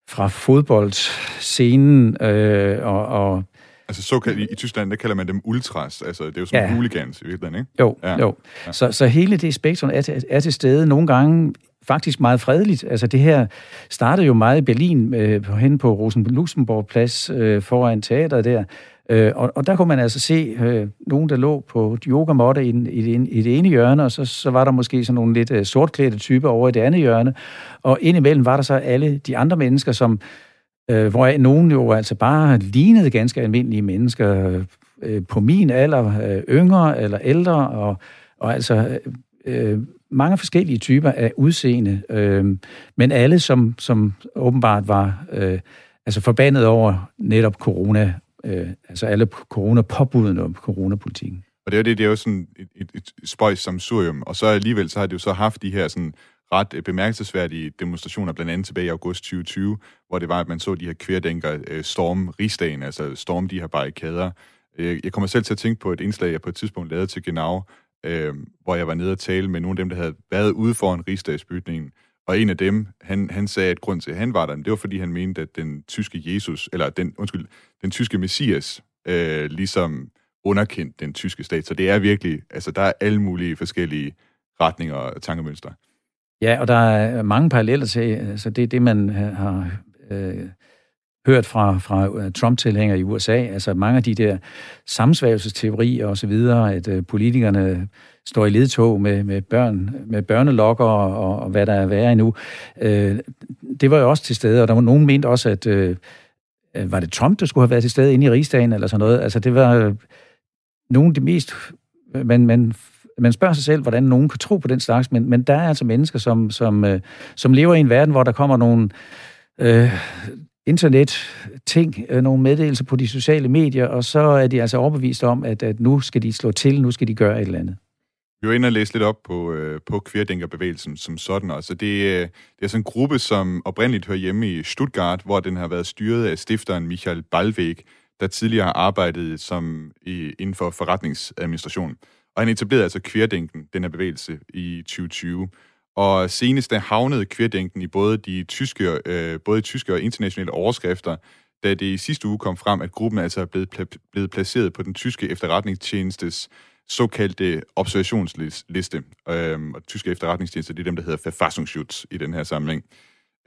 fra fodboldscenen øh, og, og Altså såkaldt, i, i Tyskland, der kalder man dem ultras, altså det er jo sådan ja. hooligans i virkeligheden, ikke? Jo, ja. jo. Ja. Så, så hele det spektrum er til, er til stede nogle gange faktisk meget fredeligt. Altså det her startede jo meget i Berlin, øh, hen på Rosenluxemburg Plads øh, foran teateret der, Øh, og, og der kunne man altså se øh, nogen, der lå på yogamotte i, i, det, i det ene hjørne, og så, så var der måske sådan nogle lidt øh, sortklædte typer over i det andet hjørne. Og indimellem var der så alle de andre mennesker, som øh, hvor nogen jo altså bare lignede ganske almindelige mennesker øh, på min alder, øh, yngre eller ældre, og, og altså øh, øh mange forskellige typer af udseende, øh, men alle som, som åbenbart var øh, altså forbandet over netop corona øh, altså alle corona-påbudene om coronapolitikken. Og det er jo det, det er jo sådan et, et, et spøjs samsurium, og så alligevel så har det jo så haft de her sådan ret øh, bemærkelsesværdige demonstrationer, blandt andet tilbage i august 2020, hvor det var, at man så de her kværdenker øh, storme rigsdagen, altså storme de her barrikader. Øh, jeg kommer selv til at tænke på et indslag, jeg på et tidspunkt lavede til Genau, øh, hvor jeg var nede og tale med nogle af dem, der havde været ude foran rigsdagsbygningen, og en af dem, han, han sagde, at grund til, at han var der, det var, fordi han mente, at den tyske Jesus, eller den, undskyld, den tyske Messias, øh, ligesom underkendt den tyske stat. Så det er virkelig, altså der er alle mulige forskellige retninger og tankemønstre. Ja, og der er mange paralleller til, øh, så det er det, man øh, har øh, hørt fra, fra øh, Trump-tilhængere i USA, altså mange af de der sammensværgelsesteorier og så videre, at øh, politikerne står i ledtog med, med børn, med børnelokker og, og hvad der er værre endnu. Øh, det var jo også til stede, og der var nogen mente også, at øh, var det Trump, der skulle have været til stede inde i rigsdagen eller sådan noget. Altså det var øh, nogle af de mest... Man, man, man spørger sig selv, hvordan nogen kan tro på den slags, men, men der er altså mennesker, som, som, øh, som lever i en verden, hvor der kommer nogle øh, internet-ting, øh, nogle meddelelser på de sociale medier, og så er de altså overbevist om, at, at nu skal de slå til, nu skal de gøre et eller andet. Vi var inde og læse lidt op på, øh, på kvirdænkerbevægelsen som sådan. Altså det, øh, det er sådan en gruppe, som oprindeligt hører hjemme i Stuttgart, hvor den har været styret af stifteren Michael Balvæk, der tidligere har arbejdet som i, inden for forretningsadministration. Og han etablerede altså kvirdænken, den her bevægelse, i 2020. Og senest havnede kvirdænken i både de tyske, øh, både tyske og internationale overskrifter, da det i sidste uge kom frem, at gruppen altså er blevet, pla- blevet placeret på den tyske efterretningstjenestes såkaldte observationsliste. Øhm, og tyske efterretningstjenester, det er dem, der hedder Verfassungsschutz i den her samling.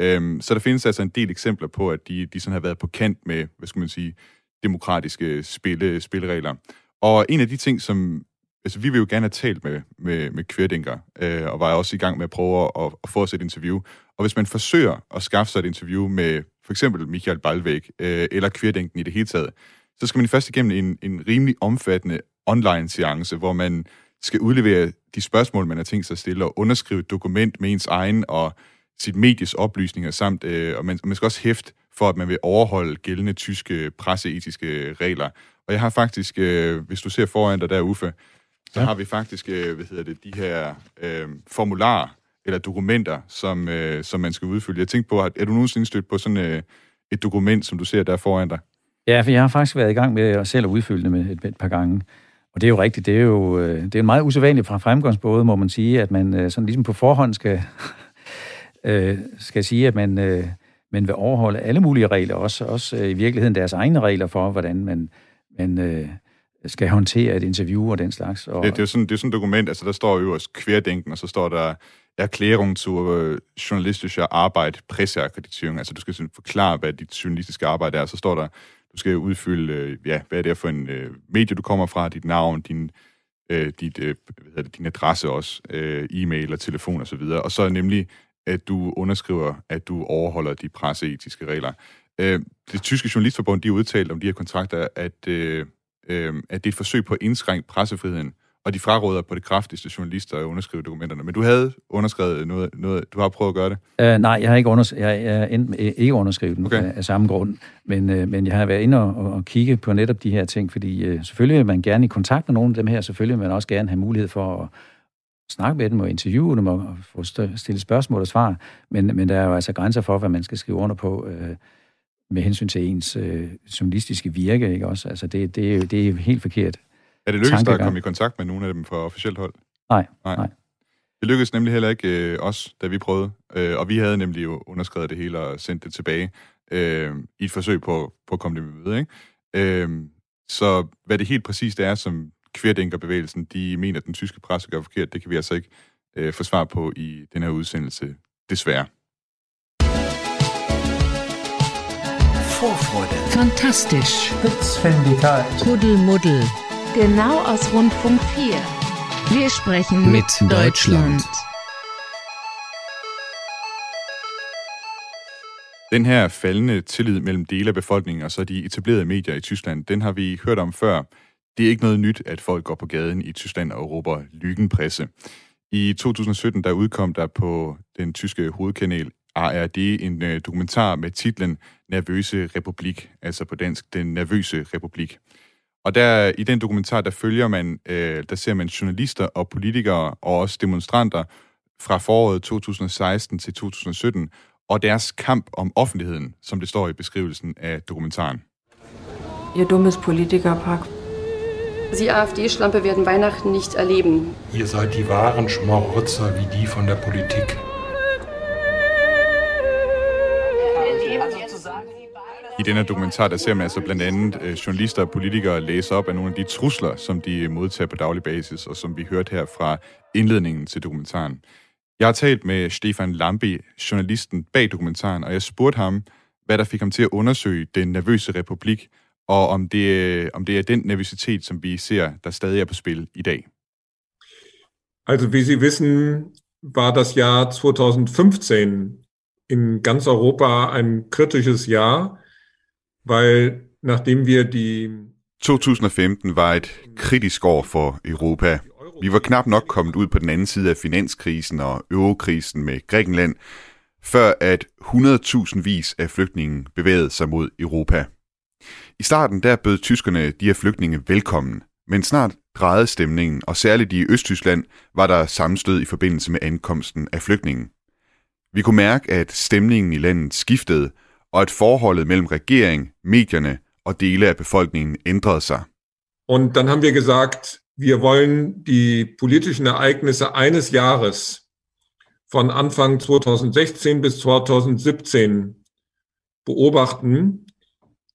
Øhm, så der findes altså en del eksempler på, at de, de sådan har været på kant med, hvad skal man sige, demokratiske spille, spilleregler. Og en af de ting, som... Altså, vi vil jo gerne have talt med, med, med Kværdenker, øh, og var også i gang med at prøve at, at få os et interview. Og hvis man forsøger at skaffe sig et interview med for eksempel Michael Balvæk, øh, eller Kværdenken i det hele taget, så skal man først igennem en, en rimelig omfattende online-seance, hvor man skal udlevere de spørgsmål, man har tænkt sig at stille, og underskrive et dokument med ens egen og sit medies oplysninger, samt, øh, og man, man skal også hæfte for, at man vil overholde gældende tyske presseetiske regler. Og jeg har faktisk, øh, hvis du ser foran dig der, Uffe, så ja. har vi faktisk, øh, hvad hedder det, de her øh, formularer, eller dokumenter, som, øh, som man skal udfylde. Jeg tænkte på, at er du nogensinde stødt på sådan øh, et dokument, som du ser der foran dig? Ja, for jeg har faktisk været i gang med at selv at udfylde det med et, et par gange. Og det er jo rigtigt, det er jo øh, det er meget usædvanligt fra fremgangsbåde, må man sige, at man øh, sådan ligesom på forhånd skal, øh, skal sige, at man, men vil overholde alle mulige regler, også, også øh, i virkeligheden deres egne regler for, hvordan man, man øh, skal håndtere et interview og den slags. Og, Det, det, er sådan, det er sådan et dokument, altså der står øverst kværdænken, og så står der erklæring til øh, arbejde, Arbeit, Presseakkreditering. Altså du skal sådan forklare, hvad dit journalistiske arbejde er. Så står der, du skal udfylde, øh, ja, hvad det er for en øh, medie, du kommer fra, dit navn, din, øh, dit, øh, hvad hedder det, din adresse også, øh, e-mail og telefon og så videre. Og så nemlig, at du underskriver, at du overholder de presseetiske regler. Øh, det tyske journalistforbund, de har udtalt om de her kontrakter, at, øh, øh, at det er et forsøg på at indskrænke pressefriheden, og de fraråder på det kraftigste journalister at underskrive dokumenterne. Men du havde underskrevet noget, noget du har prøvet at gøre det? Uh, nej, jeg har ikke, unders- jeg, jeg enten, ikke underskrevet den okay. af, af samme grund, men, uh, men jeg har været inde og, og kigge på netop de her ting, fordi uh, selvfølgelig vil man gerne i kontakt med nogle af dem her, selvfølgelig vil man også gerne have mulighed for at snakke med dem og interviewe dem og få stille spørgsmål og svar, men, men der er jo altså grænser for, hvad man skal skrive under på uh, med hensyn til ens uh, journalistiske virke, ikke også? Altså det, det, er, det er helt forkert. Er det lykkedes dig at komme i kontakt med nogle af dem fra officielt hold? Nej, nej. nej. Det lykkedes nemlig heller ikke øh, os, da vi prøvede. Øh, og vi havde nemlig jo underskrevet det hele og sendt det tilbage øh, i et forsøg på, på at komme det med møde. Ikke? Øh, så hvad det helt præcist er, som kværdenkerbevægelsen, de mener, at den tyske presse gør forkert, det kan vi altså ikke øh, få svar på i den her udsendelse, desværre. Vorfreude. Fantastisch. Spitzfindigkeit. Kuddelmuddel. Genau aus Rundfunk 4. Wir sprechen mit Deutschland. Den her faldende tillid mellem dele af befolkningen og så de etablerede medier i Tyskland, den har vi hørt om før. Det er ikke noget nyt, at folk går på gaden i Tyskland og råber lygenpresse. I 2017 der udkom der på den tyske hovedkanal ARD en uh, dokumentar med titlen Nervøse Republik, altså på dansk Den Nervøse Republik. Og der i den dokumentar, der følger man, øh, der ser man journalister og politikere og også demonstranter fra foråret 2016 til 2017, og deres kamp om offentligheden, som det står i beskrivelsen af dokumentaren. Ihr dummes Politikerpack. Sie AfD-Schlampe werden Weihnachten nicht erleben. Ihr seid die wahren Schmarotzer wie die von der Politik. I denne dokumentar, der ser man altså blandt andet øh, journalister og politikere læse op af nogle af de trusler, som de øh, modtager på daglig basis, og som vi hørte her fra indledningen til dokumentaren. Jeg har talt med Stefan Lambi, journalisten bag dokumentaren, og jeg spurgte ham, hvad der fik ham til at undersøge den nervøse republik, og om det, øh, om det er den nervøsitet, som vi ser, der stadig er på spil i dag. Also wie Sie wissen, war das Jahr 2015 in ganz Europa ein kritisches Jahr, weil nachdem wir die 2015 var et kritisk år for Europa. Vi var knap nok kommet ud på den anden side af finanskrisen og eurokrisen med Grækenland, før at 100.000 vis af flygtninge bevægede sig mod Europa. I starten der bød tyskerne de her flygtninge velkommen, men snart drejede stemningen, og særligt i Østtyskland var der sammenstød i forbindelse med ankomsten af flygtningen. Vi kunne mærke, at stemningen i landet skiftede, og at forholdet mellem regering, medierne og dele af befolkningen ændrede sig. Und dann haben wir gesagt, wir wollen die politischen Ereignisse eines Jahres von Anfang 2016 bis 2017 beobachten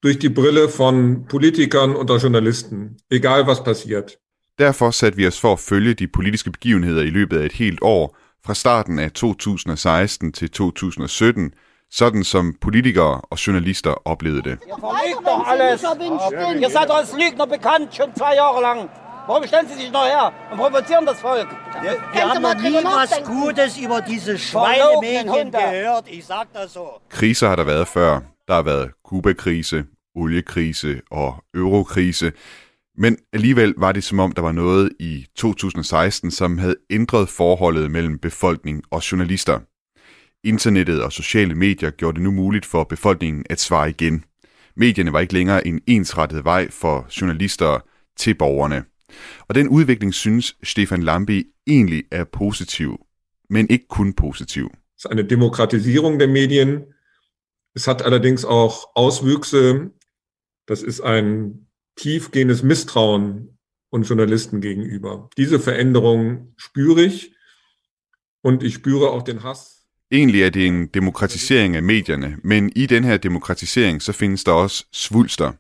durch die Brille von Politikern und Journalisten, egal was passiert. Derfor satte vi os for at følge de politiske begivenheder i løbet af et helt år, fra starten af 2016 til 2017, sådan som politikere og journalister oplevede det. Ihr verlügt doch alles. Ihr seid als Lügner bekannt, schon zwei Jahre lang. Warum stellen Sie sich noch her und provozieren das Volk? Wir, wir haben noch nie was Gutes über diese Schweinemedien gehört. Ich sag das so. Kriser har der været før. Der har været Kuba-krise, oliekrise og eurokrise. Men alligevel var det som om, der var noget i 2016, som havde ændret forholdet mellem befolkning og journalister. Internettet og sociale medier gjorde det nu muligt for befolkningen at svare igen. Medierne var ikke længere en ensrettet vej for journalister til borgerne. Og den udvikling synes Stefan Lambi egentlig er positiv, men ikke kun positiv. Eine Demokratisierung der Medien. Es hat allerdings auch Auswüchse. Das ist ein tiefgehendes Misstrauen und Journalisten gegenüber. Diese Veränderung spüre ich und ich spüre auch den Hass Egentlig er det en demokratisering af medierne, men i den her demokratisering, så findes der også svulster.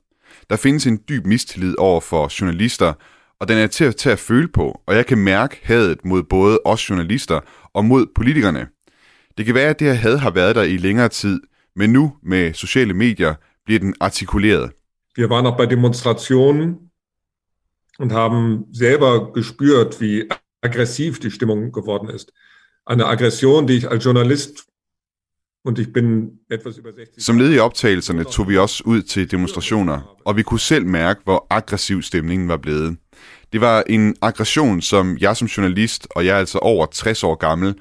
Der findes en dyb mistillid over for journalister, og den er til at tage at føle på, og jeg kan mærke hadet mod både os journalister og mod politikerne. Det kan være, at det her had har været der i længere tid, men nu med sociale medier bliver den artikuleret. Wir waren auch bei Demonstrationen und haben selber gespürt, wie aggressiv die Stimmung geworden ist. Eine Aggression, die ich als Journalist und ich bin etwas über 60 Som led i optagelserne tog vi også ud til demonstrationer, og vi kunne selv mærke, hvor aggressiv stemningen var blevet. Det var en aggression, som jeg som journalist, og jeg er altså over 60 år gammel,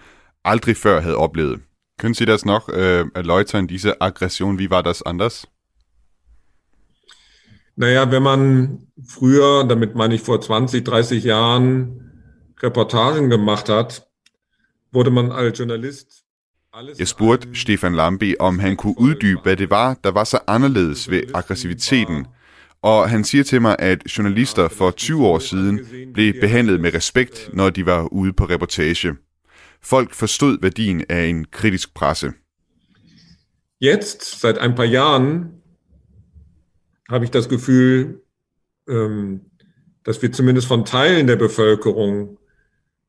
aldrig før havde oplevet. Können Sie das noch äh, erläutern, diese Aggression, wie war das anders? Naja, wenn man früher, damit meine ich vor 20, 30 Jahren, Reportagen gemacht hat, wurde man als Journalist Jeg spurgte Stefan Lambi, om han kunne uddybe, hvad det var, der var så anderledes ved aggressiviteten. Og han siger til mig, at journalister for 20 år siden blev behandlet med respekt, når de var ude på reportage. Folk forstod værdien af en kritisk presse. Jetzt, seit ein paar Jahren, habe ich das Gefühl, ähm, dass wir zumindest von Teilen der Bevölkerung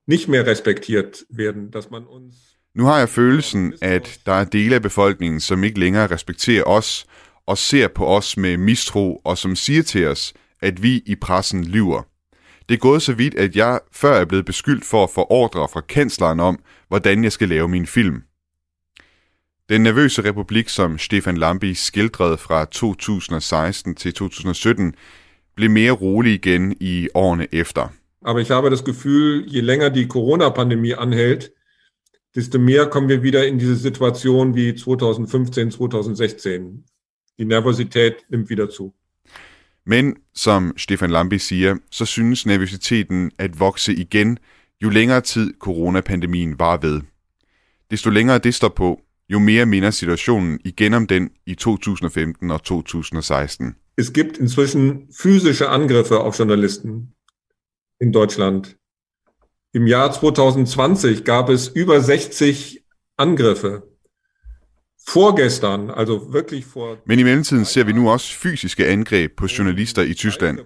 nicht mehr respektiert werden, dass man uns Nu har jeg følelsen, at der er dele af befolkningen, som ikke længere respekterer os og ser på os med mistro og som siger til os, at vi i pressen lyver. Det er gået så vidt, at jeg før er blevet beskyldt for at få ordre fra kansleren om, hvordan jeg skal lave min film. Den nervøse republik, som Stefan Lambi skildrede fra 2016 til 2017, blev mere rolig igen i årene efter. Aber ich habe das Gefühl, je länger die Corona-Pandemie anhält, desto mehr kommen wir wieder in diese Situation wie 2015, 2016. Die Nervosität nimmt wieder zu. Men, som Stefan Lambi siger, så synes nervøsiteten at vokse igen, jo længere tid coronapandemien var ved. Desto længere det står på, jo mere minder situationen igen om den i 2015 og 2016. Es gibt inzwischen physische Angriffe auf Journalisten in Deutschland. Im Jahr 2020 gab es über 60 Angriffe. Vorgestern, also wirklich vor... Men i mellemtiden ser vi nu også fysiske angreb på journalister i Tyskland.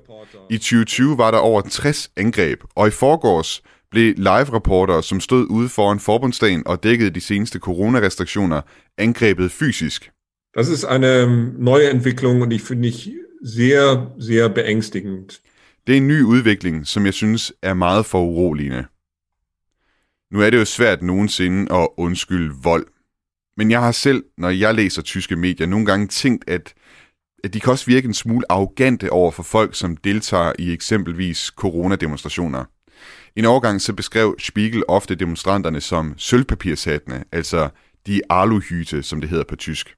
I 2020 var der over 60 angreb, og i forgårs blev live-reportere, som stod ude foran forbundsdagen og dækkede de seneste coronarestriktioner, angrebet fysisk. Das ist eine neue Entwicklung und ich finde ich sehr, sehr beängstigend. Det er en ny udvikling, som jeg synes er meget foruroligende. Nu er det jo svært nogensinde at undskylde vold. Men jeg har selv, når jeg læser tyske medier, nogle gange tænkt, at, at de kan også virke en smule arrogante over for folk, som deltager i eksempelvis coronademonstrationer. En overgang så beskrev Spiegel ofte demonstranterne som sølvpapirshattene, altså de aluhyte, som det hedder på tysk.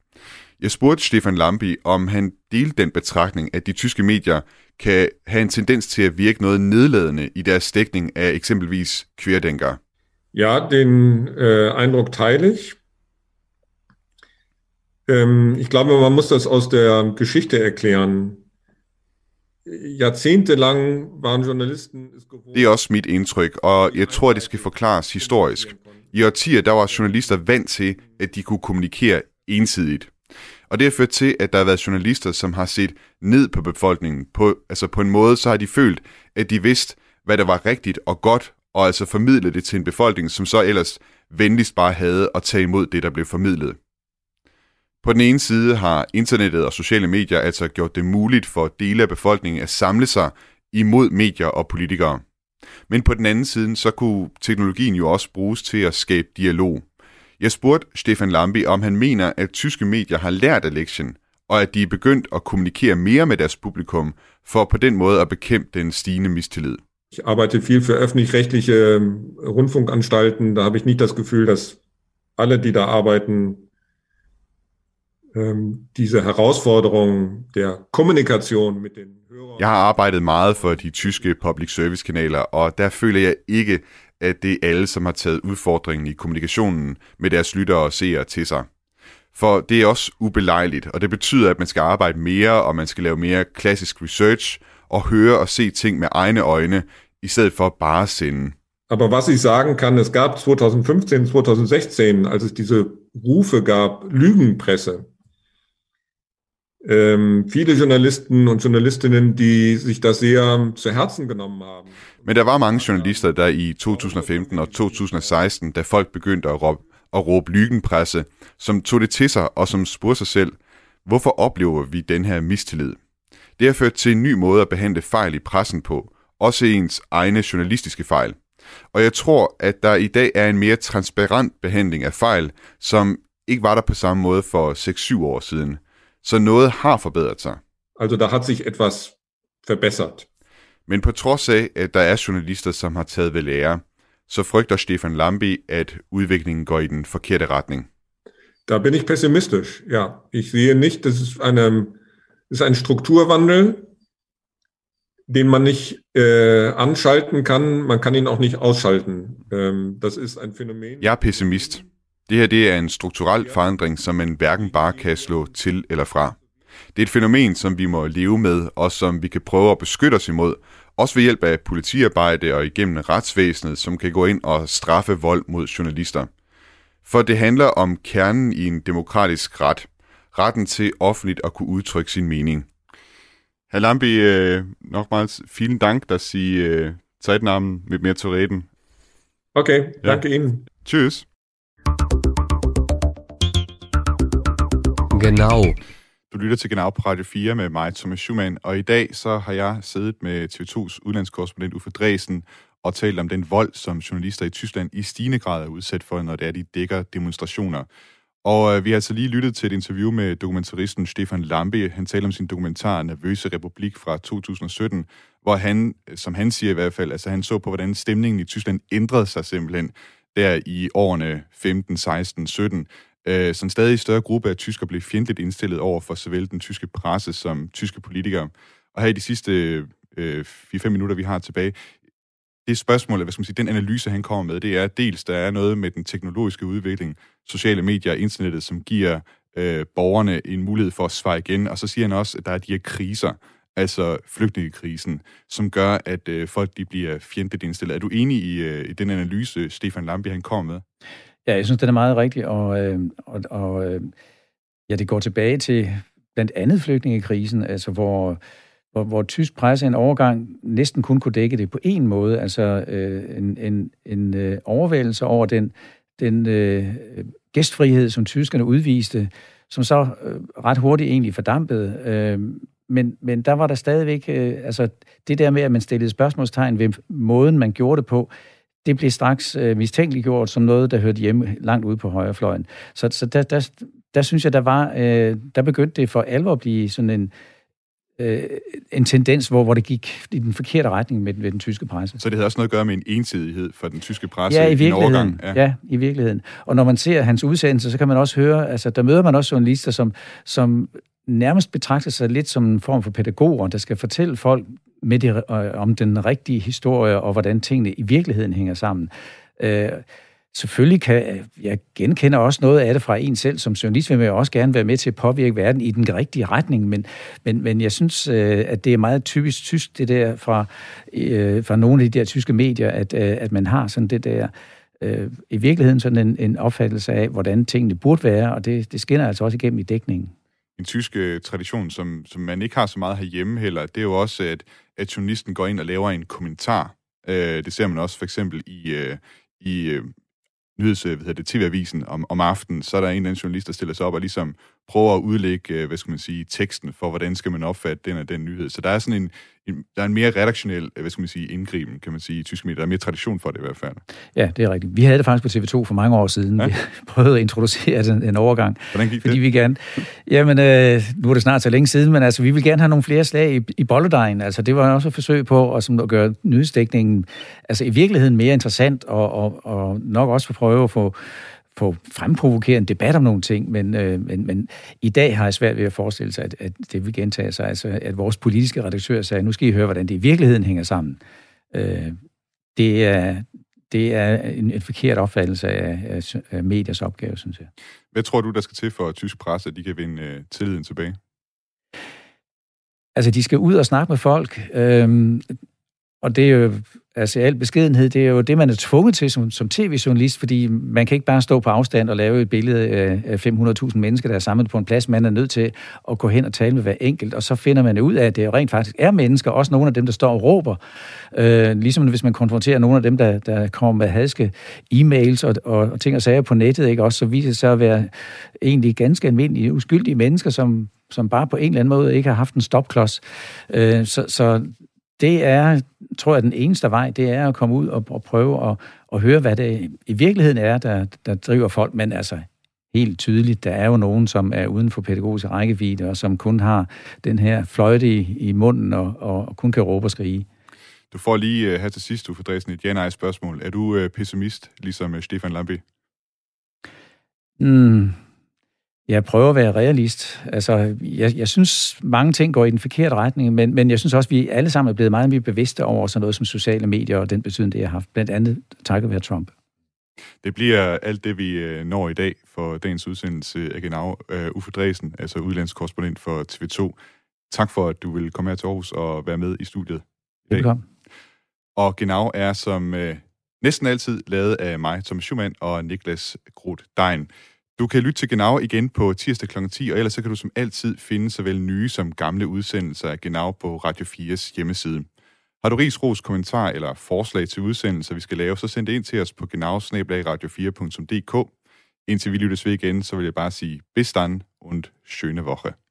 Jeg spurgte Stefan Lambi, om han delte den betragtning, at de tyske medier kan have en tendens til at virke noget nedladende i deres dækning af eksempelvis querdenker. Ja, den äh, Eindruck teile ich. Ähm, ich glaube, man muss das aus der Geschichte erklären. Jahrzehntelang waren Journalisten... Det er også mit indtryk, og jeg tror, det skal forklares historisk. I årtier, der var journalister vant til, at de kunne kommunikere ensidigt. Og det har ført til, at der har været journalister, som har set ned på befolkningen. På, altså på en måde, så har de følt, at de vidste, hvad der var rigtigt og godt, og altså formidlet det til en befolkning, som så ellers venligst bare havde at tage imod det, der blev formidlet. På den ene side har internettet og sociale medier altså gjort det muligt for dele af befolkningen at samle sig imod medier og politikere. Men på den anden side, så kunne teknologien jo også bruges til at skabe dialog. Jeg spurgte Stefan Lambi, om han mener, at tyske medier har lært af lektien, og at de er begyndt at kommunikere mere med deres publikum, for på den måde at bekæmpe den stigende mistillid. Ich arbeite viel für öffentlich-rechtliche Rundfunkanstalten. Da habe ich nicht das Gefühl, dass alle, die da arbeiten, diese Herausforderung der Kommunikation mit den Hörern. Jeg har arbejdet meget for de tyske public service kanaler, og der føler jeg ikke, at det er alle, som har taget udfordringen i kommunikationen med deres lyttere og seere til sig. For det er også ubelejligt, og det betyder, at man skal arbejde mere, og man skal lave mere klassisk research, og høre og se ting med egne øjne, i stedet for bare at sende. Aber was ich sagen kann, es gab 2015, 2016, als es diese Rufe gab, Lügenpresse, ähm, viele Journalisten und Journalistinnen, die sich das sehr zu Herzen genommen haben. Men der var mange journalister, der i 2015 og 2016, da folk begyndte at råbe, at råbe lygenpresse, som tog det til sig og som spurgte sig selv, hvorfor oplever vi den her mistillid? Det har ført til en ny måde at behandle fejl i pressen på, også ens egne journalistiske fejl. Og jeg tror, at der i dag er en mere transparent behandling af fejl, som ikke var der på samme måde for 6-7 år siden. Så noget har forbedret sig. Also da hat sich etwas verbessert. Men på trods af, at der er journalister, som har taget ved lære, så frygter Stefan Lambi, at udviklingen går i den forkerte retning. Da bin ich pessimistisch. Ja, ich sehe nicht, das ist, eine, das ist ein Strukturwandel, den man nicht äh, anschalten kann. Man kann ihn auch nicht ausschalten. Ähm, das ist ein Phänomen. Er pessimist. Det her det er en strukturel forandring, som man hverken bare kan slå til eller fra. Det er et fænomen, som vi må leve med, og som vi kan prøve at beskytte os imod, også ved hjælp af politiarbejde og igennem retsvæsenet, som kan gå ind og straffe vold mod journalister. For det handler om kernen i en demokratisk ret. Retten til offentligt at kunne udtrykke sin mening. Herr Lambi, äh, nochmals vielen Dank, dass Sie äh, Zeit nahmen, mit mir zu reden. Okay, danke ja. Ihnen. Tschüss. Genau. Du lytter til Genau på Radio 4 med mig, Thomas Schumann, og i dag så har jeg siddet med TV2's udlandskorrespondent Uffe Dresen og talt om den vold, som journalister i Tyskland i stigende grad er udsat for, når det er, de dækker demonstrationer. Og øh, vi har altså lige lyttet til et interview med dokumentaristen Stefan Lambe. Han taler om sin dokumentar Nervøse Republik fra 2017, hvor han, som han siger i hvert fald, altså han så på, hvordan stemningen i Tyskland ændrede sig simpelthen der i årene 15, 16, 17. Øh, så en stadig større gruppe af tyskere blev fjendtligt indstillet over for såvel den tyske presse som tyske politikere. Og her i de sidste øh, 4-5 minutter, vi har tilbage, det spørgsmål, hvad skal man sige, den analyse, han kommer med, det er dels, der er noget med den teknologiske udvikling, sociale medier og internettet, som giver øh, borgerne en mulighed for at svare igen, og så siger han også, at der er de her kriser, altså flygtningekrisen, som gør, at øh, folk de bliver fjendtligt indstillet. Er du enig i, øh, i den analyse, Stefan Lambi han kommer med? Ja, jeg synes, den er meget rigtig, og, øh, og, og øh, ja, det går tilbage til blandt andet flygtningekrisen, altså hvor hvor, hvor tysk presse en overgang næsten kun kunne dække det på en måde, altså øh, en, en, en øh, overvældelse over den, den øh, gæstfrihed, som tyskerne udviste, som så øh, ret hurtigt egentlig fordampede. Øh, men, men der var der stadigvæk, øh, altså det der med, at man stillede spørgsmålstegn ved måden, man gjorde det på, det blev straks øh, mistænkeliggjort som noget, der hørte hjemme langt ude på højrefløjen. Så, så der, der, der synes jeg, der var, øh, der begyndte det for alvor at blive sådan en, øh, en tendens, hvor, hvor det gik i den forkerte retning med, med den tyske presse. Så det havde også noget at gøre med en ensidighed for den tyske presse ja, i, i en overgang? Ja. ja, i virkeligheden. Og når man ser hans udsendelse, så kan man også høre, altså der møder man også journalister, som, som nærmest betragte sig lidt som en form for pædagoger, der skal fortælle folk med det, øh, om den rigtige historie, og hvordan tingene i virkeligheden hænger sammen. Øh, selvfølgelig kan øh, jeg genkender også noget af det fra en selv. Som journalist vil jeg også gerne være med til at påvirke verden i den rigtige retning, men, men, men jeg synes, øh, at det er meget typisk tysk, det der fra, øh, fra nogle af de der tyske medier, at, øh, at man har sådan det der øh, i virkeligheden sådan en, en opfattelse af, hvordan tingene burde være, og det, det skinner altså også igennem i dækningen. En tysk øh, tradition, som, som man ikke har så meget herhjemme heller, det er jo også, at, at journalisten går ind og laver en kommentar. Øh, det ser man også for eksempel i, øh, i nyheds, hvad hedder det, TV-avisen om, om aftenen, så er der en eller anden journalist, der stiller sig op og ligesom prøver at udlægge, øh, hvad skal man sige, teksten for, hvordan skal man opfatte den og den nyhed. Så der er sådan en, en der er en mere redaktionel, øh, hvad skal man sige, indgriben, kan man sige, i tysk medier. Der er mere tradition for det i hvert fald. Ja, det er rigtigt. Vi havde det faktisk på TV2 for mange år siden. Ja? Vi prøvede at introducere den, en overgang. Hvordan gik fordi det? vi gerne, jamen, øh, nu er det snart så længe siden, men altså, vi vil gerne have nogle flere slag i, i bolledejen. Altså, det var også et forsøg på at, som, at gøre nyhedsdækningen altså, i virkeligheden mere interessant, og, og, og nok også for prøve at få få fremprovokere en debat om nogle ting, men, øh, men, men i dag har jeg svært ved at forestille sig, at, at det vil gentage sig, altså at vores politiske redaktør sagde, nu skal I høre, hvordan det i virkeligheden hænger sammen. Øh, det er, det er en, en forkert opfattelse af, af, af mediers opgave, synes jeg. Hvad tror du, der skal til for at tysk presse, at de kan vinde øh, tilliden tilbage? Altså, de skal ud og snakke med folk. Øh, og det er jo, altså al beskedenhed, det er jo det, man er tvunget til som, som tv-journalist, fordi man kan ikke bare stå på afstand og lave et billede af 500.000 mennesker, der er samlet på en plads. Man er nødt til at gå hen og tale med hver enkelt, og så finder man ud af, at det jo rent faktisk er mennesker, også nogle af dem, der står og råber. Øh, ligesom hvis man konfronterer nogle af dem, der, der kommer med hadske e-mails og, og, og ting og sager på nettet, ikke? også så viser det sig at være egentlig ganske almindelige, uskyldige mennesker, som som bare på en eller anden måde ikke har haft en stopklods. Øh, så, så det er, tror jeg, den eneste vej, det er at komme ud og, og prøve at, at høre, hvad det i virkeligheden er, der, der driver folk. Men altså, helt tydeligt, der er jo nogen, som er uden for pædagogisk rækkevidde, og som kun har den her fløjte i, i munden og, og, og kun kan råbe og skrige. Du får lige uh, her til sidst, du får Dresden, et ja spørgsmål. Er du uh, pessimist, ligesom uh, Stefan Lambi? Mm, jeg prøver at være realist. Altså, jeg, jeg synes, mange ting går i den forkerte retning, men, men jeg synes også, vi alle sammen er blevet meget mere bevidste over sådan noget som sociale medier og den betydning, det har haft, blandt andet takket være Trump. Det bliver alt det, vi øh, når i dag for dagens udsendelse af Genau. Uh, Uffe Dresen, altså udlandskorrespondent for TV2. Tak for, at du vil komme her til Aarhus og være med i studiet. Velkommen. Og Genau er som uh, næsten altid lavet af mig, Thomas Schumann og Niklas Groth Dein. Du kan lytte til Genau igen på tirsdag kl. 10, og ellers så kan du som altid finde såvel nye som gamle udsendelser af Genau på Radio 4's hjemmeside. Har du ris, ros, kommentar eller forslag til udsendelser, vi skal lave, så send det ind til os på genau-radio4.dk. Indtil vi lyttes ved igen, så vil jeg bare sige bestand und schöne Woche.